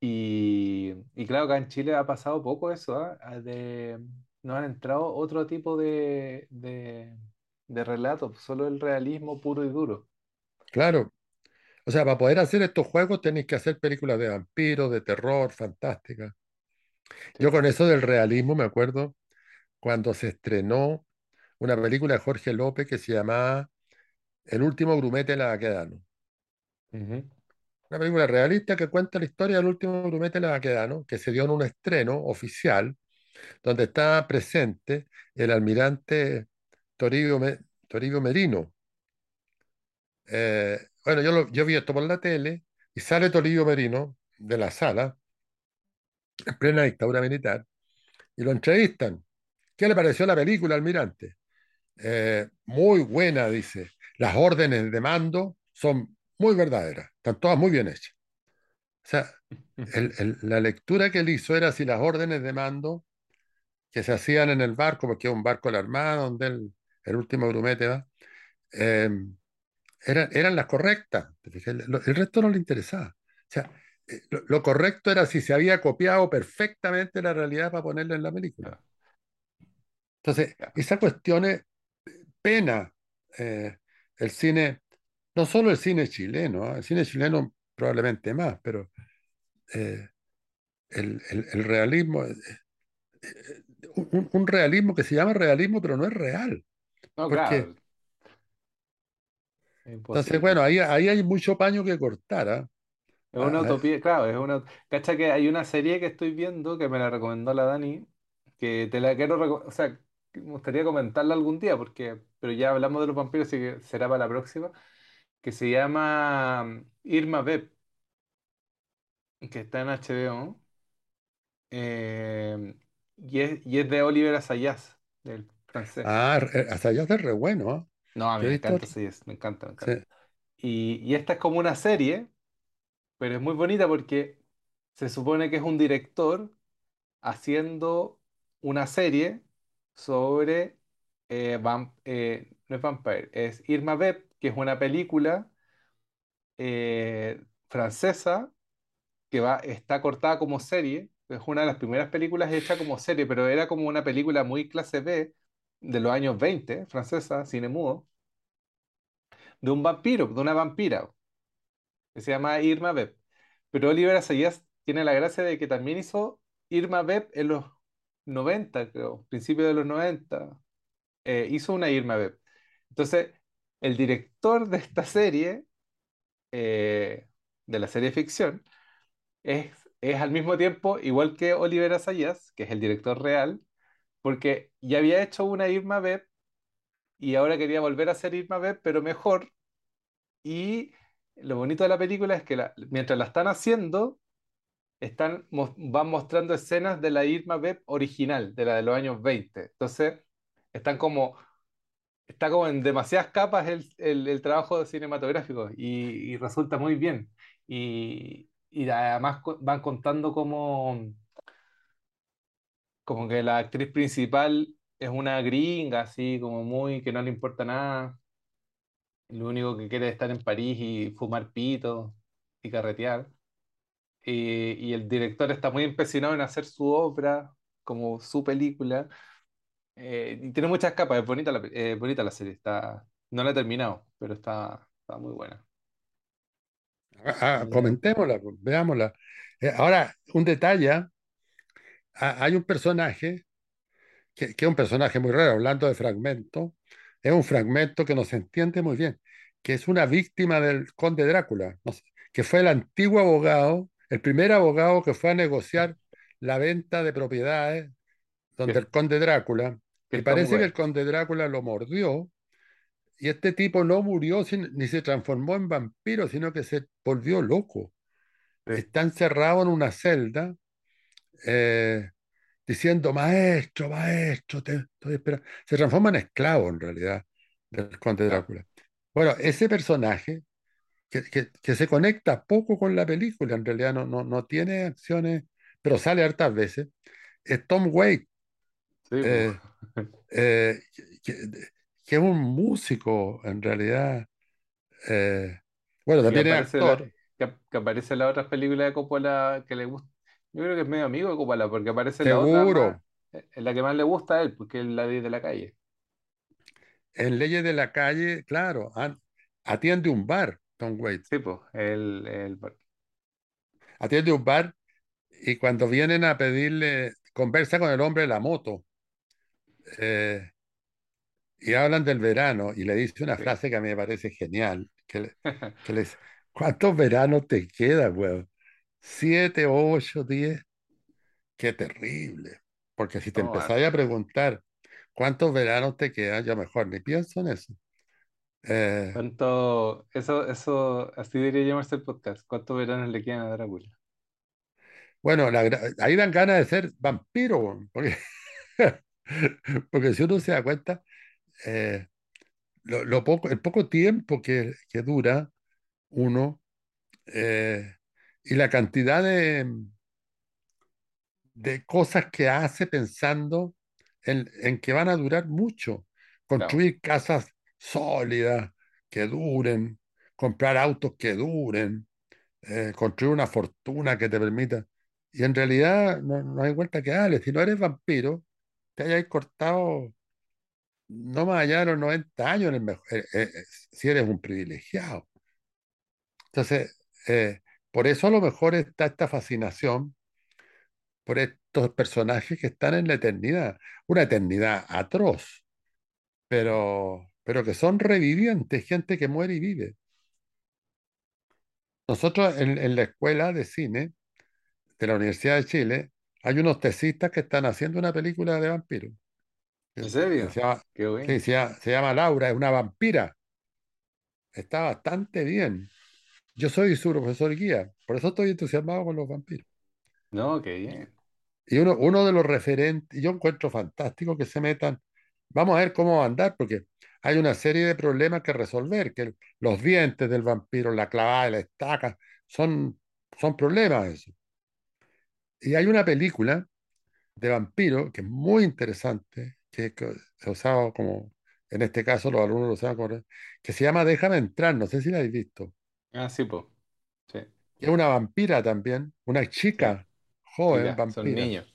Y, y claro, acá en Chile ha pasado poco eso, De, no han entrado otro tipo de, de, de relatos, solo el realismo puro y duro. claro, O sea, para poder hacer estos juegos tenéis que hacer películas de vampiros, de terror, fantásticas. Yo con eso del realismo me acuerdo cuando se estrenó una película de Jorge López que se llamaba El último grumete de la Baquedano. Ujú. Una película realista que cuenta la historia del último grumete de la Baquedano, que se dio en un estreno oficial, donde está presente el almirante Toribio, Me- Toribio Merino. Eh, bueno, yo, lo- yo vi esto por la tele y sale Toribio Merino de la sala en plena dictadura militar y lo entrevistan. ¿Qué le pareció la película, almirante? Eh, muy buena, dice. Las órdenes de mando son muy verdaderas, están todas muy bien hechas. O sea, la lectura que él hizo era si las órdenes de mando que se hacían en el barco, porque es un barco de la Armada, donde el, el último grumete va, eh, eran, eran las correctas. El, el resto no le interesaba. O sea, eh, lo, lo correcto era si se había copiado perfectamente la realidad para ponerla en la película. Entonces, Ya. esa cuestión es pena eh, el cine, no solo el cine chileno, ¿ah? el cine chileno probablemente más, pero eh, el, el- el realismo, eh, un, un realismo que se llama realismo, pero no es real. No, Porque, claro, es entonces, bueno, ahí, ahí hay mucho paño que cortar. ¿ah? Es Ah, una ah, utopía, claro, es una... Cacha que hay una serie que estoy viendo que me la recomendó la Dani, que te la quiero, reco- o sea, que me gustaría comentarla algún día, porque, pero ya hablamos de los vampiros, así que será para la próxima, que se llama mm, Irma Vep, que está en HBO, eh, y es, y es de Oliver Assayas, del francés. ah, re- hasta allá es re bueno. ¿ah? No, a mí me encanta, sí, es- me encanta, me sí. encanta. Y, y esta es como una serie, pero es muy bonita porque se supone que es un director haciendo una serie sobre, eh, vam- eh, no es Vampire, es Irma Vep, que es una película eh, francesa que va, está cortada como serie. Es una de las primeras películas hecha como serie, pero era como una película muy clase B de los años 20, francesa, cine mudo, de un vampiro, de una vampira, que se llama Irma Vep. Pero Oliver Assayas tiene la gracia de que también hizo Irma Vep en los 90, creo, principios de los 90, eh, hizo una Irma Vep. Entonces, el director de esta serie, eh, de la serie ficción, es, es al mismo tiempo igual que Oliver Assayas, que es el director real, porque ya había hecho una Irma Vep y ahora quería volver a hacer Irma Vep, pero mejor. Y lo bonito de la película es que mientras la están haciendo, están, van mostrando escenas de la Irma Vep original, de la de los años 20. Entonces, están como, está como en demasiadas capas el, el- trabajo cinematográfico y, resulta muy bien. Y, y además van contando como, como que la actriz principal es una gringa, así como muy que no le importa nada. Lo único que quiere es estar en París y fumar pito y carretear. y, y el director está muy empecinado en hacer su obra, como su película, eh, y tiene muchas capas, es bonita la, eh, bonita la serie, está, no la he terminado, pero está, está muy buena. Ah, ah, Eh, comentémosla, pues, veámosla. Eh, ahora, un detalle, ¿ah? Hay un personaje que, que es un personaje muy raro, hablando de fragmento, es un fragmento que no se entiende muy bien, que es una víctima del conde Drácula, no sé, que fue el antiguo abogado, el primer abogado que fue a negociar la venta de propiedades donde el conde Drácula, que y parece que el conde Drácula lo mordió, y este tipo no murió sin- ni se transformó en vampiro, sino que se volvió loco. Está encerrado en una celda. Eh, diciendo, maestro, maestro, te estoy esperando. Se transforma en esclavo en realidad del conde Drácula. Bueno, ese personaje que, que- que se conecta poco con la película, en realidad no, no, no tiene acciones, pero sale hartas veces, es Tom Waits, sí, pues. eh, eh, que, que es un músico en realidad. eh, bueno, también es la, actor, que, que aparece en las otras películas de Coppola que le gusta, yo creo que es medio amigo de Coppola, porque aparece en la otra más, seguro, en la que más le gusta a él, porque es la de, de la calle. en Leyes de la Calle, claro, an- atiende un bar, Tom Waits, Sí, pues, el, el, atiende un bar Y cuando vienen a pedirle, conversa con el hombre de la moto eh, y hablan del verano y le dice una sí. frase que a mí me parece genial, que le, que le dice, ¿cuántos veranos te quedan, weón? ¿Siete, ocho, diez? Qué terrible. Porque si te No, empezáis a preguntar cuántos veranos te quedan, yo mejor ni pienso en eso. Eh, ¿Cuánto, eso, eso, así debería llamarse el podcast? ¿Cuántos veranos le quedan a Drácula? bueno, la ahí dan ganas de ser vampiro, porque, porque si uno se da cuenta, eh, lo, lo poco, el poco tiempo que, que dura uno eh, y la cantidad de, de cosas que hace pensando en, en que van a durar mucho. Claro. Construir casas sólidas que duren, comprar autos que duren, eh, construir una fortuna que te permita. Y en realidad no, no hay vuelta que darle. Si no eres vampiro, te hayas cortado no más allá de los 90 años, en el mejor- eh, eh, eh, si eres un privilegiado. Entonces, eh, por eso a lo mejor está esta fascinación por estos personajes que están en la eternidad, una eternidad atroz, pero, pero que son revivientes, gente que muere y vive. Nosotros en, en la escuela de cine de la Universidad de Chile hay unos tesistas que están haciendo una película de vampiros. ¿En serio? Se llama, Qué sí, se llama, se llama Laura, es una vampira. Está bastante bien. Yo soy su profesor guía, por eso estoy entusiasmado con los vampiros. No, qué bien. Y uno, uno de los referentes, yo encuentro fantástico que se metan, vamos a ver cómo va a andar, porque hay una serie de problemas que resolver, que los dientes del vampiro, la clavada la estaca, son, son problemas eso. Y hay una película de vampiro que es muy interesante, que, que se como, en este caso los alumnos lo usaban como, que se llama Déjame entrar, no sé si la habéis visto. Ah, sí, pues. Sí, Es una vampira también, una chica joven son vampira. niños.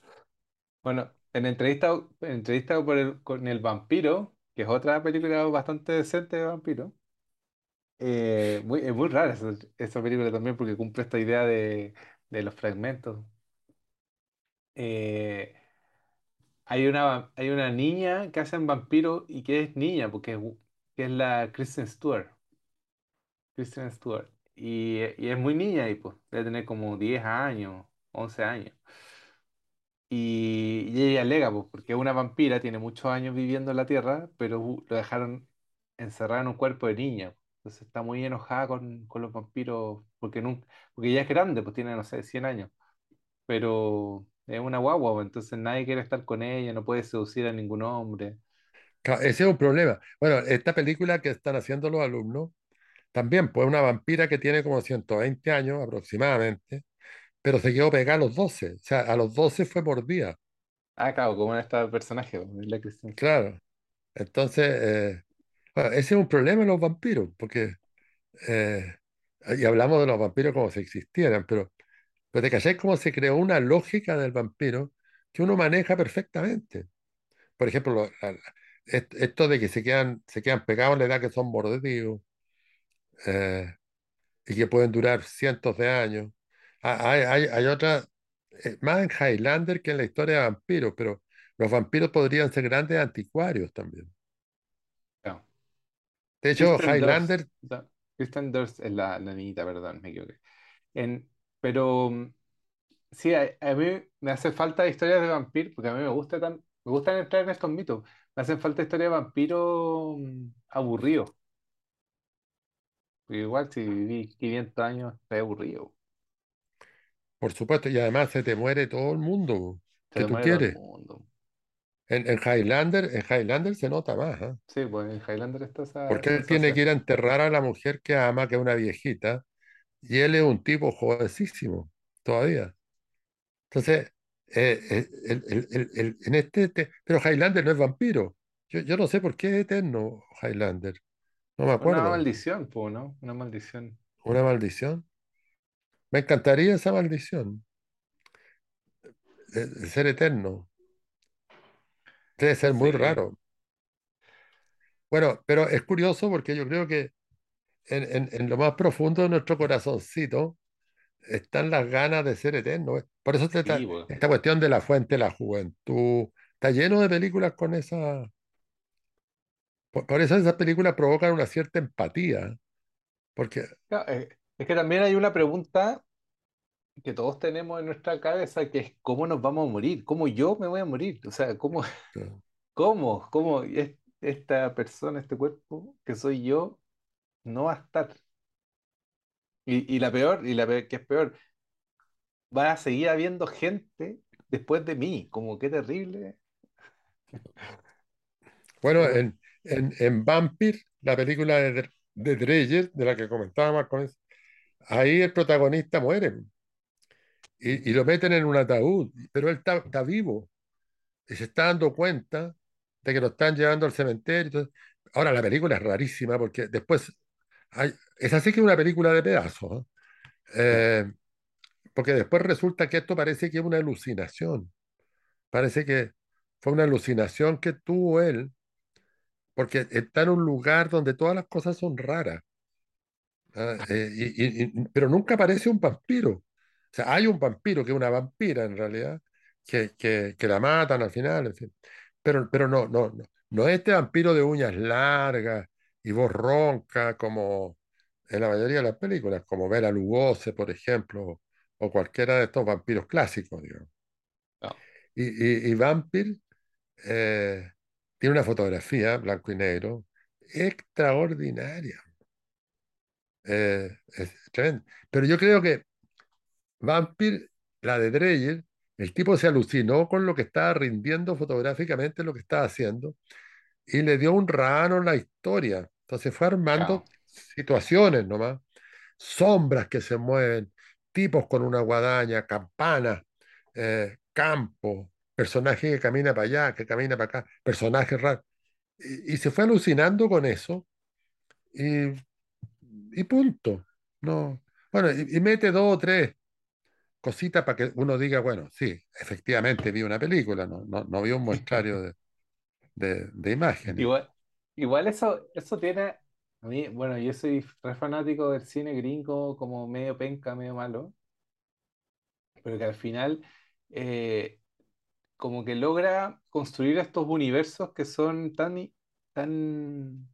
Bueno, en entrevista, en entrevista por el- con el vampiro, que es otra película bastante decente de vampiro, eh, muy, es muy rara esa, esa película también porque cumple esta idea de, de los fragmentos. Eh, hay una, hay una niña que hacen vampiro y que es niña, porque es, que es la Kristen Stewart. Kristen Stewart. Y, y es muy niña y pues debe tener como 10 años, 11 años. Y, y ella alega, pues, porque es una vampira, tiene muchos años viviendo en la Tierra, pero lo dejaron encerrado en un cuerpo de niña. Entonces está muy enojada con, con los vampiros, porque, nunca, porque ella es grande, pues tiene, no sé, 100 años, pero es una guagua, pues, entonces nadie quiere estar con ella, no puede seducir a ningún hombre. Ese es un problema. Bueno, esta película que están haciendo los alumnos, también, pues una vampira que tiene como 120 años aproximadamente, pero se quedó pegada a los 12. O sea, a los 12 fue por día. Ah, claro, como en este personaje, pues, la. Claro. Entonces, eh, bueno, ese es un problema en los vampiros, porque, eh, y hablamos de los vampiros como si existieran, pero, pero te cachai cómo se creó una lógica del vampiro que uno maneja perfectamente. Por ejemplo, lo- la- esto de que se quedan, se quedan pegados en la edad que son mordidos eh, y que pueden durar cientos de años. Ah, Hay, hay, hay otra, eh, más en Highlander que en la historia de vampiros, pero los vampiros podrían ser grandes anticuarios también. De hecho, Kristen Highlander, Kristen Dunst es la, la niñita, perdón, me equivoqué. En, pero sí, a, a mí me hace falta historias de vampiros, porque a mí me gusta tan, me gustan entrar en estos mitos. Me hacen falta historias de vampiros mm, aburridos. Porque igual si viví 500 años, estoy aburrido. por supuesto, y además se te muere todo el mundo Se que tú quieres. En, en Highlander, en Highlander se nota más, ¿ah? Sí, pues en Highlander está esa Porque él tiene que ir a enterrar a la mujer que ama, que es una viejita, y él es un tipo jovencísimo todavía. Entonces, eh, eh, el- el- el- el- en este, te- pero Highlander no es vampiro. Yo, yo no sé por qué es eterno Highlander. No me Una acuerdo. maldición, pues, ¿no? Una maldición. ¿Una maldición? Me encantaría esa maldición ser eterno. Debe ser muy Sí, raro. Bueno, pero es curioso porque yo creo que en, en- en lo más profundo de nuestro corazoncito están las ganas de ser eterno. Por eso sí, esta, esta cuestión de la fuente de la juventud está lleno de películas con esa. Por, por eso esas películas provocan una cierta empatía. Porque eh, es que también hay una pregunta que todos tenemos en nuestra cabeza, que es ¿cómo nos vamos a morir? ¿Cómo yo me voy a morir? O sea, ¿cómo, cómo, cómo es- esta persona, este cuerpo que soy yo, no va a estar? Y, y la peor, y la pe- que es peor, va a seguir habiendo gente después de mí, como qué terrible. Bueno, en, en, en Vampire, la película de, de Dreyer, de la que comentábamos ahí el protagonista muere y, y lo meten en un ataúd, pero él está, está vivo y se está dando cuenta de que lo están llevando al cementerio. entonces- ahora, la película es rarísima porque después hay, es así que una película de pedazos, ¿eh? Eh, porque después resulta que esto parece que es una alucinación, parece que fue una alucinación que tuvo él, porque está en un lugar donde todas las cosas son raras. ¿ah? Eh, y- y- pero nunca aparece un vampiro. O sea, hay un vampiro que es una vampira en realidad, que, que, que la matan al final, en fin. Pero, pero no, no, no, no es este vampiro de uñas largas y voz ronca como en la mayoría de las películas, como Bela Lugosi, por ejemplo, o cualquiera de estos vampiros clásicos, digamos. No. Y, y, y Vampir eh, tiene una fotografía, blanco y negro, extraordinaria. Eh, es tremendo. Pero yo creo que Vampir, la de Dreyer, el tipo se alucinó con lo que estaba rindiendo fotográficamente lo que estaba haciendo y le dio un rano en la historia. Entonces fue armando Claro. situaciones nomás, sombras que se mueven, tipos con una guadaña, campanas, eh, campo, personaje que camina para allá, que camina para acá, personajes raros. Y, y se fue alucinando con eso y, y punto. No. Bueno, y, y mete dos o tres cositas para que uno diga, bueno, sí, efectivamente vi una película, no, no, no vi un muestrario de, de- de imágenes. Igual, igual eso, eso tiene, a mí, bueno, yo soy re fanático del cine gringo como medio penca, medio malo, pero que al final eh, como que logra construir estos universos que son tan, tan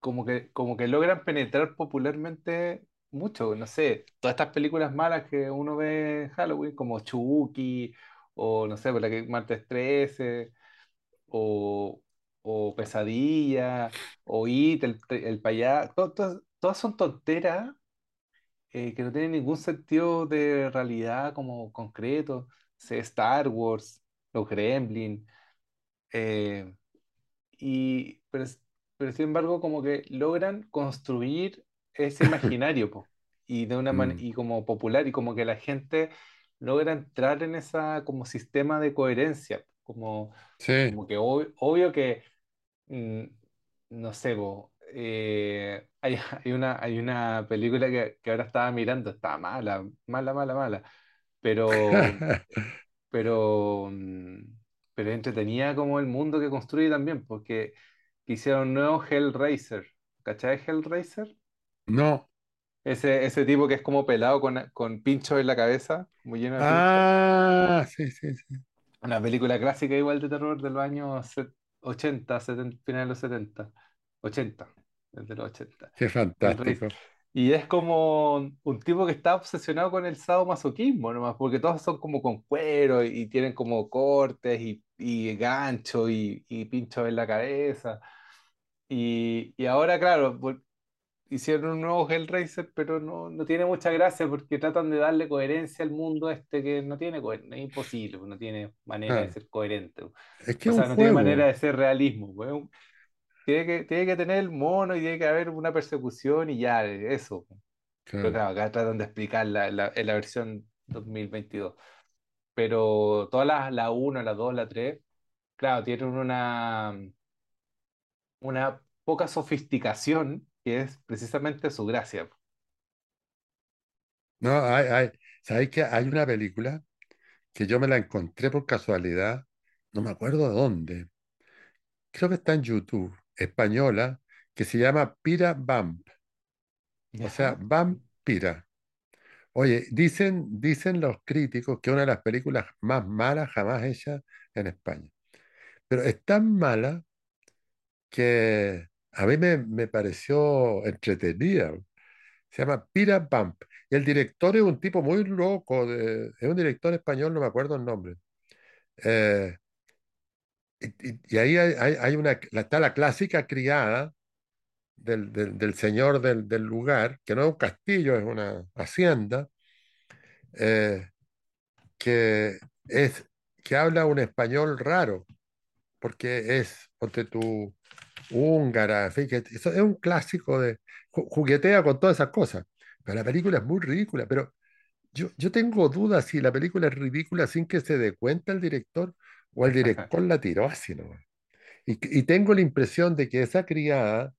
como que, como que logran penetrar popularmente mucho. No sé, todas estas películas malas que uno ve en Halloween, como Chucky, o no sé, por la que Martes 13, o, o Pesadilla, o It, el, el payaso, to- to- todas son tonteras eh, que no tienen ningún sentido de realidad como concreto. Sé, Star Wars, los Gremlins. eh, y, pero, pero sin embargo, como que logran construir ese imaginario, po, y de una man- Mm, y como popular, y como que la gente logra entrar en esa como sistema de coherencia, como, sí. como que ob- obvio que, mm, no sé, po, eh, hay, hay una, hay una película que, que ahora estaba mirando, está mala, mala, mala, mala, pero pero, mm, pero entretenía como el mundo que construye también, porque hicieron un nuevo Hellraiser. ¿Cachai Hellraiser? No. Ese, ese tipo que es como pelado con, con pinchos en la cabeza, como lleno de pinchos. Ah, sí, sí, sí. Una película clásica igual de terror de los años set- 80, 70, finales de los 70. 80, desde los 80. Qué Hellraiser. Y es como un tipo que está obsesionado con el sadomasoquismo nomás, porque todos son como con cuero y, y tienen como cortes y, y gancho y, y pinchos en la cabeza. Y, y ahora, claro, hicieron un nuevo Hellraiser, pero no, no tiene mucha gracia porque tratan de darle coherencia al mundo este que no tiene coherencia, es imposible, no tiene manera de Claro. ser coherente. Es que O sea, no tiene manera juego. de ser realismo. pues, Tiene que, tiene que tener el mono y tiene que haber una persecución y ya, eso. Pero Claro. claro, acá tratan de explicar la, la, en la versión 2022. Pero todas las, la uno la 2 la 3 claro, tienen una, una poca sofisticación que es precisamente su gracia. No, hay, hay, ¿sabes que Hay una película que yo me la encontré por casualidad, no me acuerdo de dónde, creo que está en YouTube, española, que se llama Pira Vamp, o sea, vampira. Oye, dicen, dicen los críticos que es una de las películas más malas jamás hechas en España. Pero es tan mala que a mí me, me pareció entretenida. Se llama Pira Bump. Y el director es un tipo muy loco, de- es un director español, no me acuerdo el nombre. Eh, y, y- ahí hay, hay- una, está la clásica criada del, del- del señor del, del lugar, que no es un castillo, es una hacienda, eh, que, es, que habla un español raro, porque es, ponte tú, húngara, eso es un clásico de, ju- juguetea con todas esas cosas. Pero la película es muy ridícula, pero Yo, yo tengo dudas si la película es ridícula sin que se dé cuenta el director o el director la tiró así nomás. Y, y tengo la impresión de que esa criada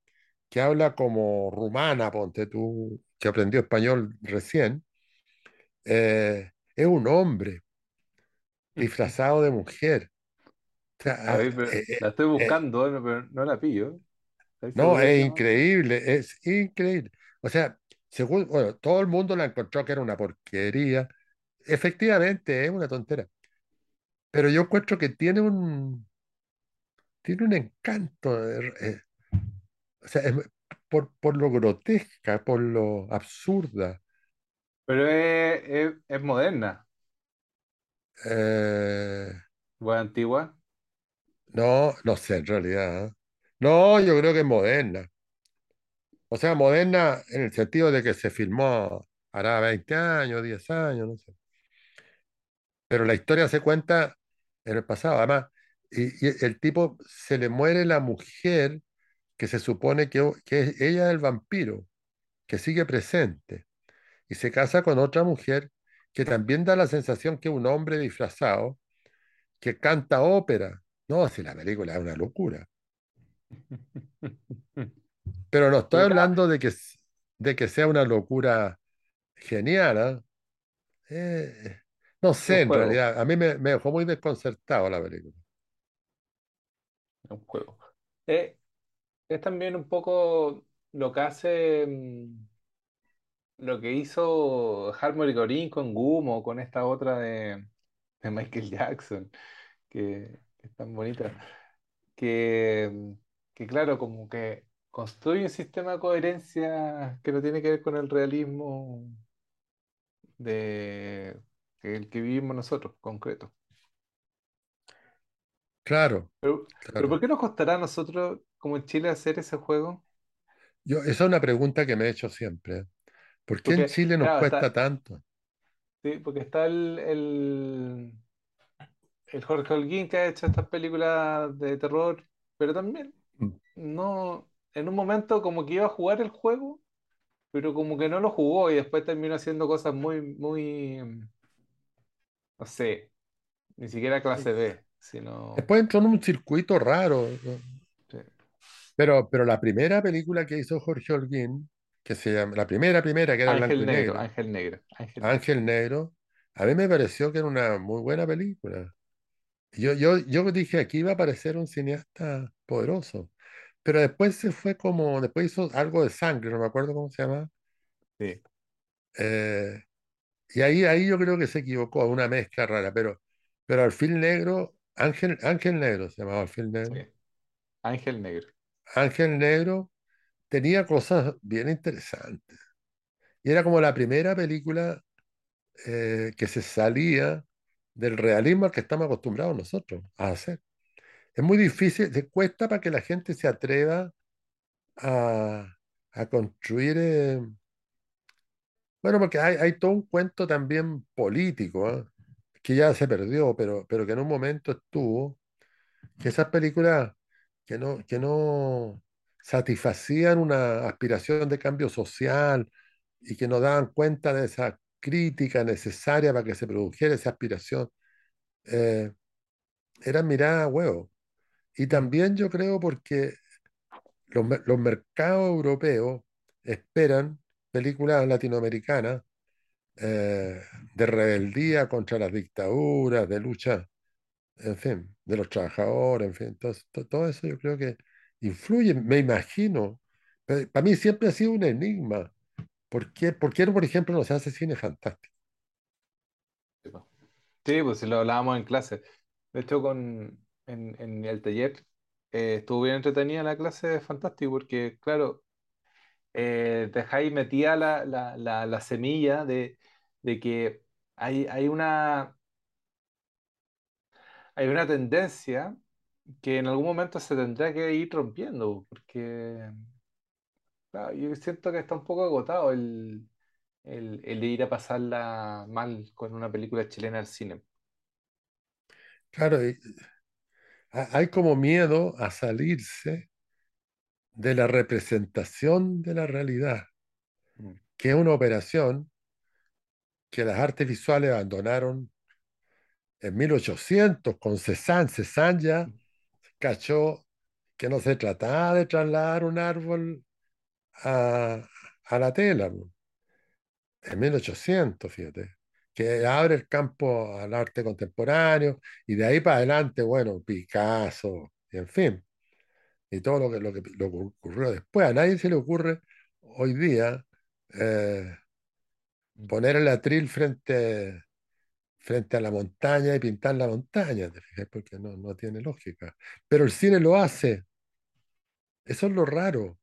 que habla como rumana, ponte tú, que aprendió español recién, eh, es un hombre disfrazado de mujer. O sea, A ah, ver, pero eh, eh, la estoy eh, buscando, no, pero no la pillo. ¿Estás no, es increíble, es increíble. O sea, según, bueno, todo el mundo la encontró que era una porquería. Efectivamente, es una tontera. Pero yo encuentro que tiene un, tiene un encanto. eh, eh, o sea, es por, por lo grotesca, por lo absurda. Pero es, es, es moderna, Eh, o es antigua. no, no sé en realidad. ¿eh? No, yo creo que es moderna. O sea, moderna en el sentido de que se filmó hará 20 años, 10 años, no sé. Pero la historia se cuenta en el pasado. Además, y, y el tipo se le muere la mujer que se supone que, que ella es el vampiro, que sigue presente. Y se casa con otra mujer que también da la sensación que es un hombre disfrazado que canta ópera. No, si la película es una locura. Pero no estoy hablando de que, de que sea una locura genial, ¿ah? Eh, no sé, en juego, realidad. A mí me, me dejó muy desconcertado la película. es un juego. Eh, es también un poco lo que hace, mm, lo que hizo Harmony Corine con Gumo, con esta otra de, de Michael Jackson, que, que es tan bonita. Que, mm, que claro, como que construye un sistema de coherencia que no tiene que ver con el realismo de el que vivimos nosotros, concreto. Claro, Pero, pero ¿por claro. qué nos costará a nosotros, como en Chile, hacer ese juego? Yo, esa es una pregunta que me he hecho siempre. ¿Por qué en Chile nos claro, cuesta está, tanto? sí, porque está el, el, el Jorge Holguín que ha hecho estas películas de terror, pero también Mm, no, en un momento como que iba a jugar el juego, pero como que no lo jugó y después terminó haciendo cosas muy, muy, no sé, ni siquiera clase B, sino Después entró en un circuito raro. Pero, pero la primera película que hizo Jorge Holguín, que se llama, la primera, primera, que era Ángel Negro, negro, Ángel Negro, Ángel Negro. Ángel Negro, a mí me pareció que era una muy buena película. Yo, yo, yo dije, aquí iba a aparecer un cineasta poderoso. Pero después se fue como, después hizo algo de sangre, no me acuerdo cómo se llama. Sí, Eh, y ahí, ahí yo creo que se equivocó, una mezcla rara. Pero, pero Alfil Negro, Ángel, Ángel Negro se llamaba Alfil sí, Negro. Ángel Negro. Ángel Negro tenía cosas bien interesantes. Y era como la primera película eh, que se salía del realismo al que estamos acostumbrados nosotros a hacer. Es muy difícil, se cuesta para que la gente se atreva a, a construir, eh, bueno, porque hay, hay todo un cuento también político, ¿ah? que ya se perdió, pero, pero que en un momento estuvo, que esas películas que no, que no satisfacían una aspiración de cambio social y que no daban cuenta de esa crítica necesaria para que se produjera esa aspiración, eh, eran miradas huevo. Y también yo creo porque los, los mercados europeos esperan películas latinoamericanas eh, de rebeldía contra las dictaduras, de lucha, en fin, de los trabajadores, en fin. Todo eso yo creo que influye, me imagino. Pero Para mí siempre ha sido un enigma. ¿Por qué, por qué, por ejemplo, no se hace cine fantástico? sí, pues si lo hablábamos en clase. De hecho, con, en, en el taller eh, estuvo bien entretenida la clase de Fantástico porque, claro, eh, dejáis metida la, la, la, la semilla de, de que hay, hay una, hay una tendencia que en algún momento se tendrá que ir rompiendo, porque yo siento que está un poco agotado el, el, el ir a pasarla mal con una película chilena al cine. Claro, hay como miedo a salirse de la representación de la realidad, Mm. que es una operación que las artes visuales abandonaron en 1800 con Cézanne. Cézanne ya cachó que no se trataba de trasladar un árbol a, a la tela, en 1800, fíjate, que abre el campo al arte contemporáneo y de ahí para adelante, bueno, Picasso, y en fin, y todo lo que, lo que, lo ocurrió después. A nadie se le ocurre hoy día eh, poner el atril frente, frente a la montaña y pintar la montaña, ¿te fijas? Porque no, no tiene lógica. Pero el cine lo hace. Eso es lo raro.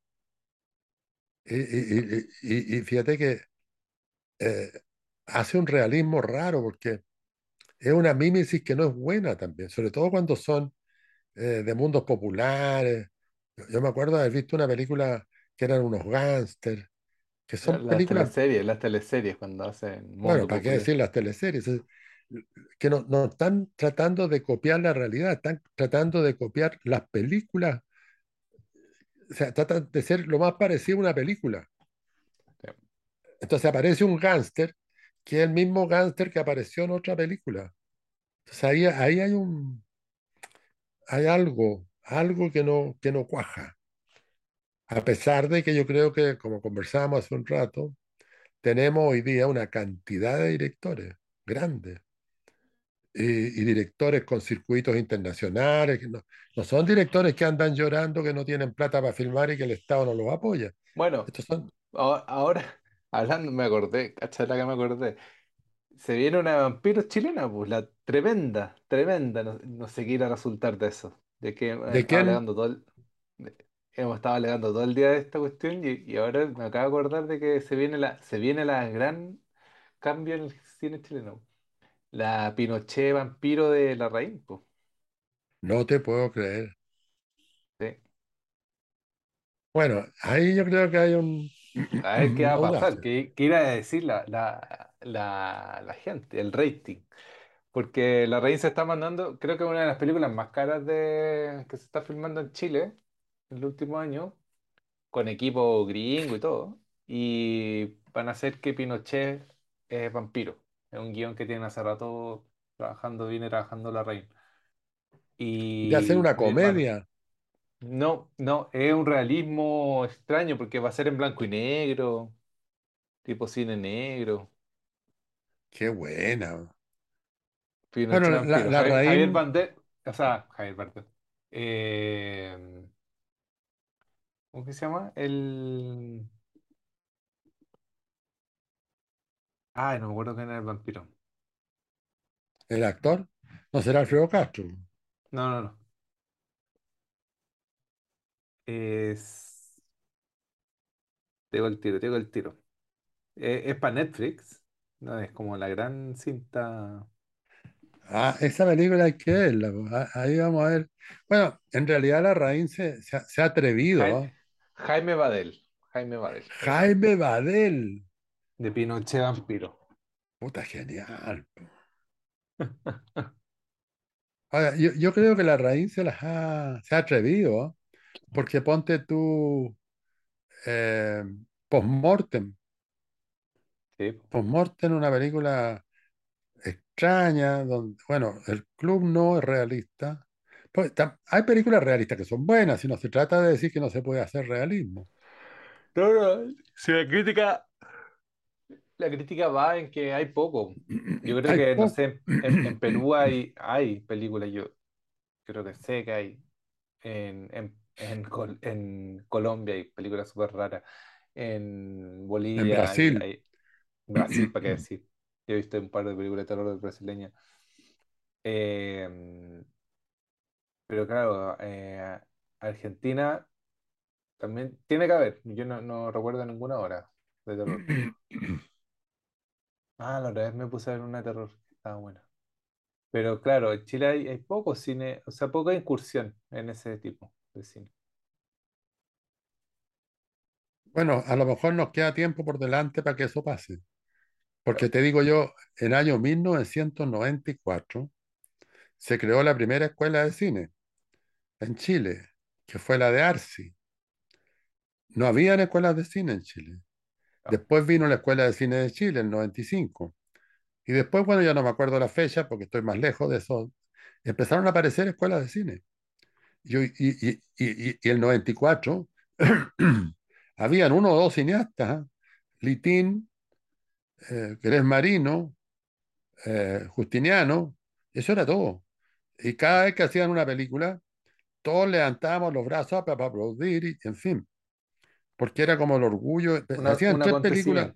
Y- y- y fíjate que eh, hace un realismo raro porque es una mímesis que no es buena también, sobre todo cuando son eh, de mundos populares. Yo, me acuerdo de haber visto una película que eran unos gángsters, que son Las películas, teleseries, las teleseries cuando hacen bueno, ¿para qué popular. decir las teleseries? Es- que no, no están tratando de copiar la realidad, están tratando de copiar las películas, o sea, tratan de ser lo más parecido a una película. Sí. Entonces aparece un gángster que es el mismo gángster que apareció en otra película. Entonces ahí, ahí hay un, hay algo, algo que no, que no cuaja. A pesar de que yo creo que, como conversábamos hace un rato, tenemos hoy día una cantidad de directores grandes y, y directores con circuitos internacionales. que No, no son directores que andan llorando que no tienen plata para filmar y que el Estado no los apoya. Bueno, Estos son ahora, hablando, me acordé, cachala que me acordé. Se viene una vampiro chilena, pues, la tremenda, tremenda, no, no sé qué irá a resultar de eso. De que hemos de estado quién, alegando todo el, hemos estado alegando todo el día de esta cuestión y, y ahora me acabo de acordar de que se viene la, se viene la gran cambio en el cine chileno. La Pinochet vampiro de la raíz, pues. no te puedo creer. Sí. Bueno, ahí yo creo que hay un, A ver qué va a pasar, qué, qué irá a decir la, la, la, la gente, el rating. Porque La Raíz se está mandando, creo que es una de las películas más caras de, que se está filmando en Chile en el último año, con equipo gringo y todo. Y van a hacer que Pinochet es vampiro. Es un guion que tienen hace rato trabajando, viene trabajando La Raíz. De hacer Y una comedia, no, no, es un realismo extraño porque va a ser en blanco y negro, tipo cine negro. qué buena. Bueno, Pinochet la, vampiro. la Javier, Javier Raín, Bardem, o sea, Javier Bardem. Eh, ¿cómo que se llama? El... Ay, no me acuerdo quién era el vampiro. el actor, no será Alfredo Castro. No, no, no. Es... Tengo el tiro, tengo el tiro. Eh, es para Netflix. No, es como la gran cinta. Ah, esa película hay que verla. pues, ah, Ahí vamos a ver. Bueno, en realidad la Raín se, se ha, se ha atrevido. Jaime. Jaime Badel. Jaime Badel. Jaime Badel. De Pinochet vampiro. Puta, genial. Ahora, yo, yo creo que la Raín se las ha, se ha atrevido. Porque ponte tú eh, Postmortem. Sí. Postmortem, una película extraña, donde, bueno, el club no es realista. Pues, hay películas realistas que son buenas, si no se trata de decir que no se puede hacer realismo. No, no, si la crítica La crítica va en que hay poco. Yo creo que, no sé, en, en Perú hay, hay películas, yo creo que sé que hay. En, en, en, Col- en Colombia hay películas súper raras. En En Bolivia hay, Brasil. hay- Brasil, ¿para qué decir? Yo he visto un par de películas de terror brasileñas. Eh, pero claro, eh, Argentina también tiene que haber. Yo no, no recuerdo ninguna hora de terror. Ah, la otra vez me puse a ver una de terror. Estaba buena. Pero claro, en Chile hay, hay poco cine, o sea, poca incursión en ese tipo de cine. Bueno, a lo mejor nos queda tiempo por delante para que eso pase. Porque te digo yo, en año 1994 se creó la primera escuela de cine en Chile, que fue la de Arci. No habían escuelas de cine en Chile. No. Después vino la Escuela de Cine de Chile en 95. Y después, bueno, ya no me acuerdo la fecha porque estoy más lejos de eso, empezaron a aparecer escuelas de cine. Y, y, y, y, y el 94 habían uno o dos cineastas, ¿eh? Litín, eh, Grés Marino, eh, Justiniano, eso era todo. Y cada vez que hacían una película, todos levantábamos los brazos para, aplaudir, y, en fin, porque era como el orgullo. Una- Hacían tres películas,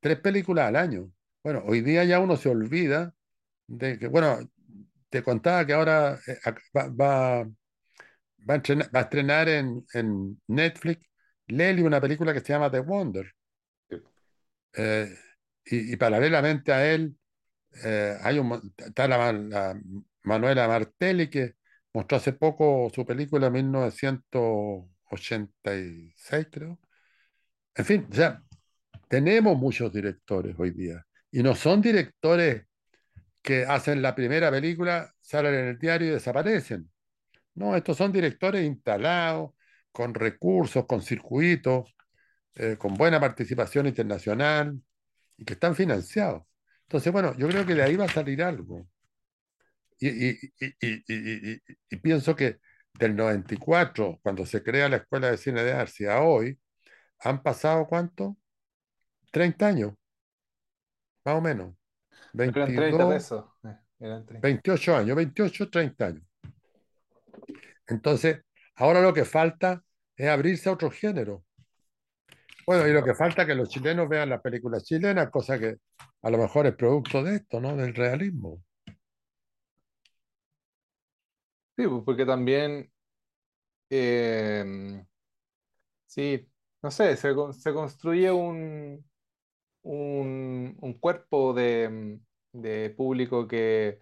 tres películas al año. Bueno, hoy día ya uno se olvida de que, bueno, te contaba que ahora eh, va, va, va a estrenar, va a estrenar en, en Netflix Lely una película que se llama The Wonder. Eh, y, paralelamente a él eh, hay un, está la, la Manuela Martelli que mostró hace poco su película en 1986, creo. En fin, sea, tenemos muchos directores hoy día y no son directores que hacen la primera película, salen en el diario y desaparecen. No, estos son directores instalados, con recursos, con circuitos, eh, con buena participación internacional y que están financiados. Entonces, bueno, yo creo que de ahí va a salir algo. Y, y- y- y- pienso que del 94, cuando se crea la Escuela de Cine de Arce, a hoy, han pasado ¿cuánto? 30 años, más o menos. Pero eran 30 22, pesos. eh, eran 30. 28 años, 28, 30 años. Entonces, ahora lo que falta es abrirse a otro género. Bueno, y lo que falta es que los chilenos vean las películas chilenas, cosa que a lo mejor es producto de esto, ¿no? Del realismo. Sí, pues, porque también, eh, sí, no sé, se, se construye un, un, un cuerpo de, de público que,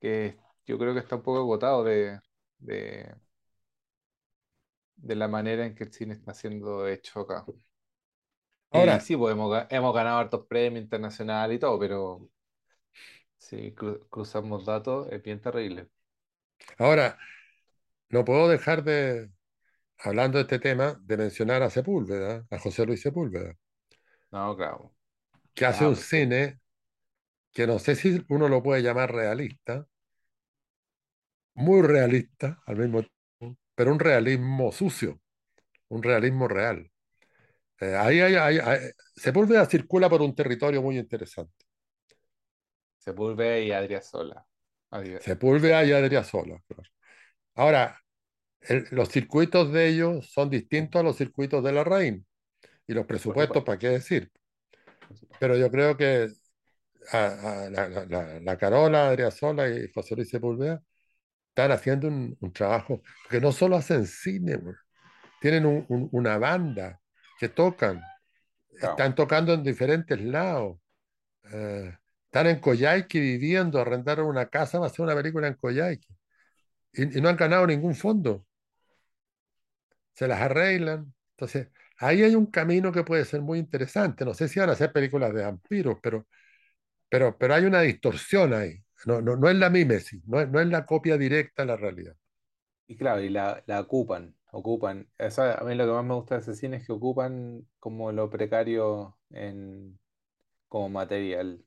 que yo creo que está un poco agotado de, de, de la manera en que el cine está siendo hecho acá. Ahora, sí, pues hemos, ga- hemos ganado hartos premios internacionales y todo, pero si cru- cruzamos datos es bien terrible. ahora, no puedo dejar de, hablando de este tema, de mencionar a Sepúlveda, a José Luis Sepúlveda, No, claro. que hace Ah, un cine que no sé si uno lo puede llamar realista, muy realista al mismo tiempo, pero un realismo sucio, un realismo real. Eh, ahí hay, hay- hay- Sepúlveda circula por un territorio muy interesante. Sepúlveda y Adriasola. Adri- Sepúlveda y Adriasola. claro. Ahora, el- los circuitos de ellos son distintos a los circuitos de la Rain y los presupuestos, supuesto. ¿para qué decir? Pero yo creo que a- a la, la- la- la Carola, Adriasola y José Luis Sepúlveda están haciendo un, un trabajo, porque no solo hacen cine, tienen un- un- una banda que tocan, Claro. están tocando en diferentes lados, eh, están en Coyhaique viviendo, arrendaron una casa para hacer una película en Coyhaique y, y no han ganado ningún fondo, se las arreglan. Entonces, ahí hay un camino que puede ser muy interesante. No sé si van a hacer películas de vampiros, pero, pero, pero hay una distorsión ahí. No, no, no es la mímesis, no es, no es la copia directa de la realidad. Y claro, y la, la ocupan, ocupan. Eso, a mí lo que más me gusta de ese cine es que ocupan como lo precario en, como material.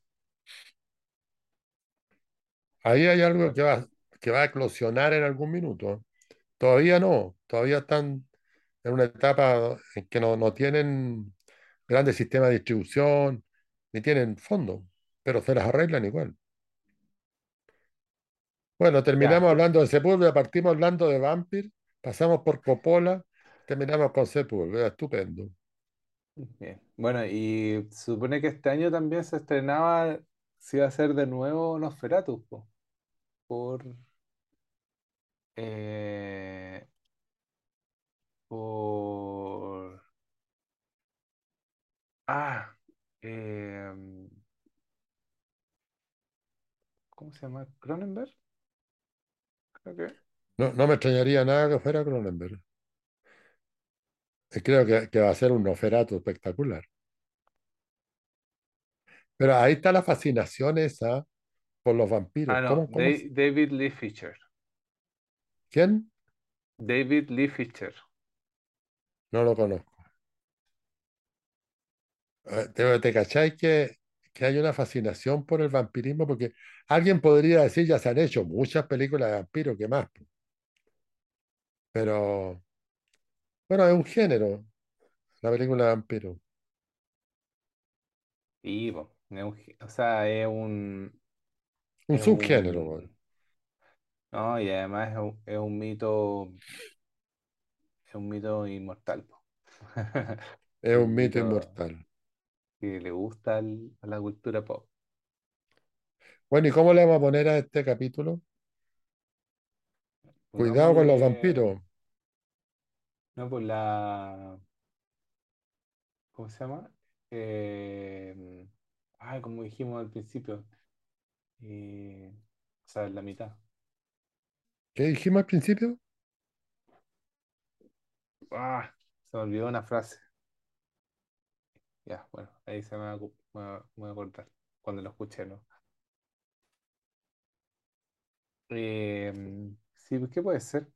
Ahí hay algo que va, que va a eclosionar en algún minuto. Todavía no, todavía están en una etapa en que no, no tienen grandes sistemas de distribución, ni tienen fondos, pero se las arreglan igual. Bueno, ya, terminamos hablando de Sepúlveda, partimos hablando de Vampir, pasamos por Coppola, terminamos con Sepúlveda, estupendo. bien. Bueno, y supone que este año también se estrenaba, se iba a hacer de nuevo Nosferatu, po, por, eh, por, ah, em, ¿cómo se llama? ¿Cronenberg? Creo que. No, no me extrañaría nada que fuera Cronenberg. Creo que, que va a ser un Nosferatu espectacular. Pero ahí está la fascinación esa por los vampiros. Ah, no, ¿Cómo, cómo? Da- David Lee Fincher. ¿Quién? David Lee Fincher. No lo conozco. ¿Te, te cachai que, que hay una fascinación por el vampirismo? Porque alguien podría decir, ya se han hecho muchas películas de vampiros, ¿qué más? Pero, bueno, es un género, la película de po, Es un gé- o sea, es un, Un es subgénero, weón. un, no, y además es un, es un mito, es un mito inmortal, po. Es un Un mito mito inmortal. que le gusta al- a la cultura pop. Bueno, ¿y cómo le vamos a poner a este capítulo? Cuidado con los vampiros. no, por la, ¿cómo se llama? Eh, ay, como dijimos al principio, eh, o sea, en la mitad. ¿Qué dijimos al principio? Ah, se me olvidó una frase. Ya, bueno, ahí se me va a, me va- me voy a acordar cuando lo escuché, ¿no? Eh, sí, ¿qué puede ser?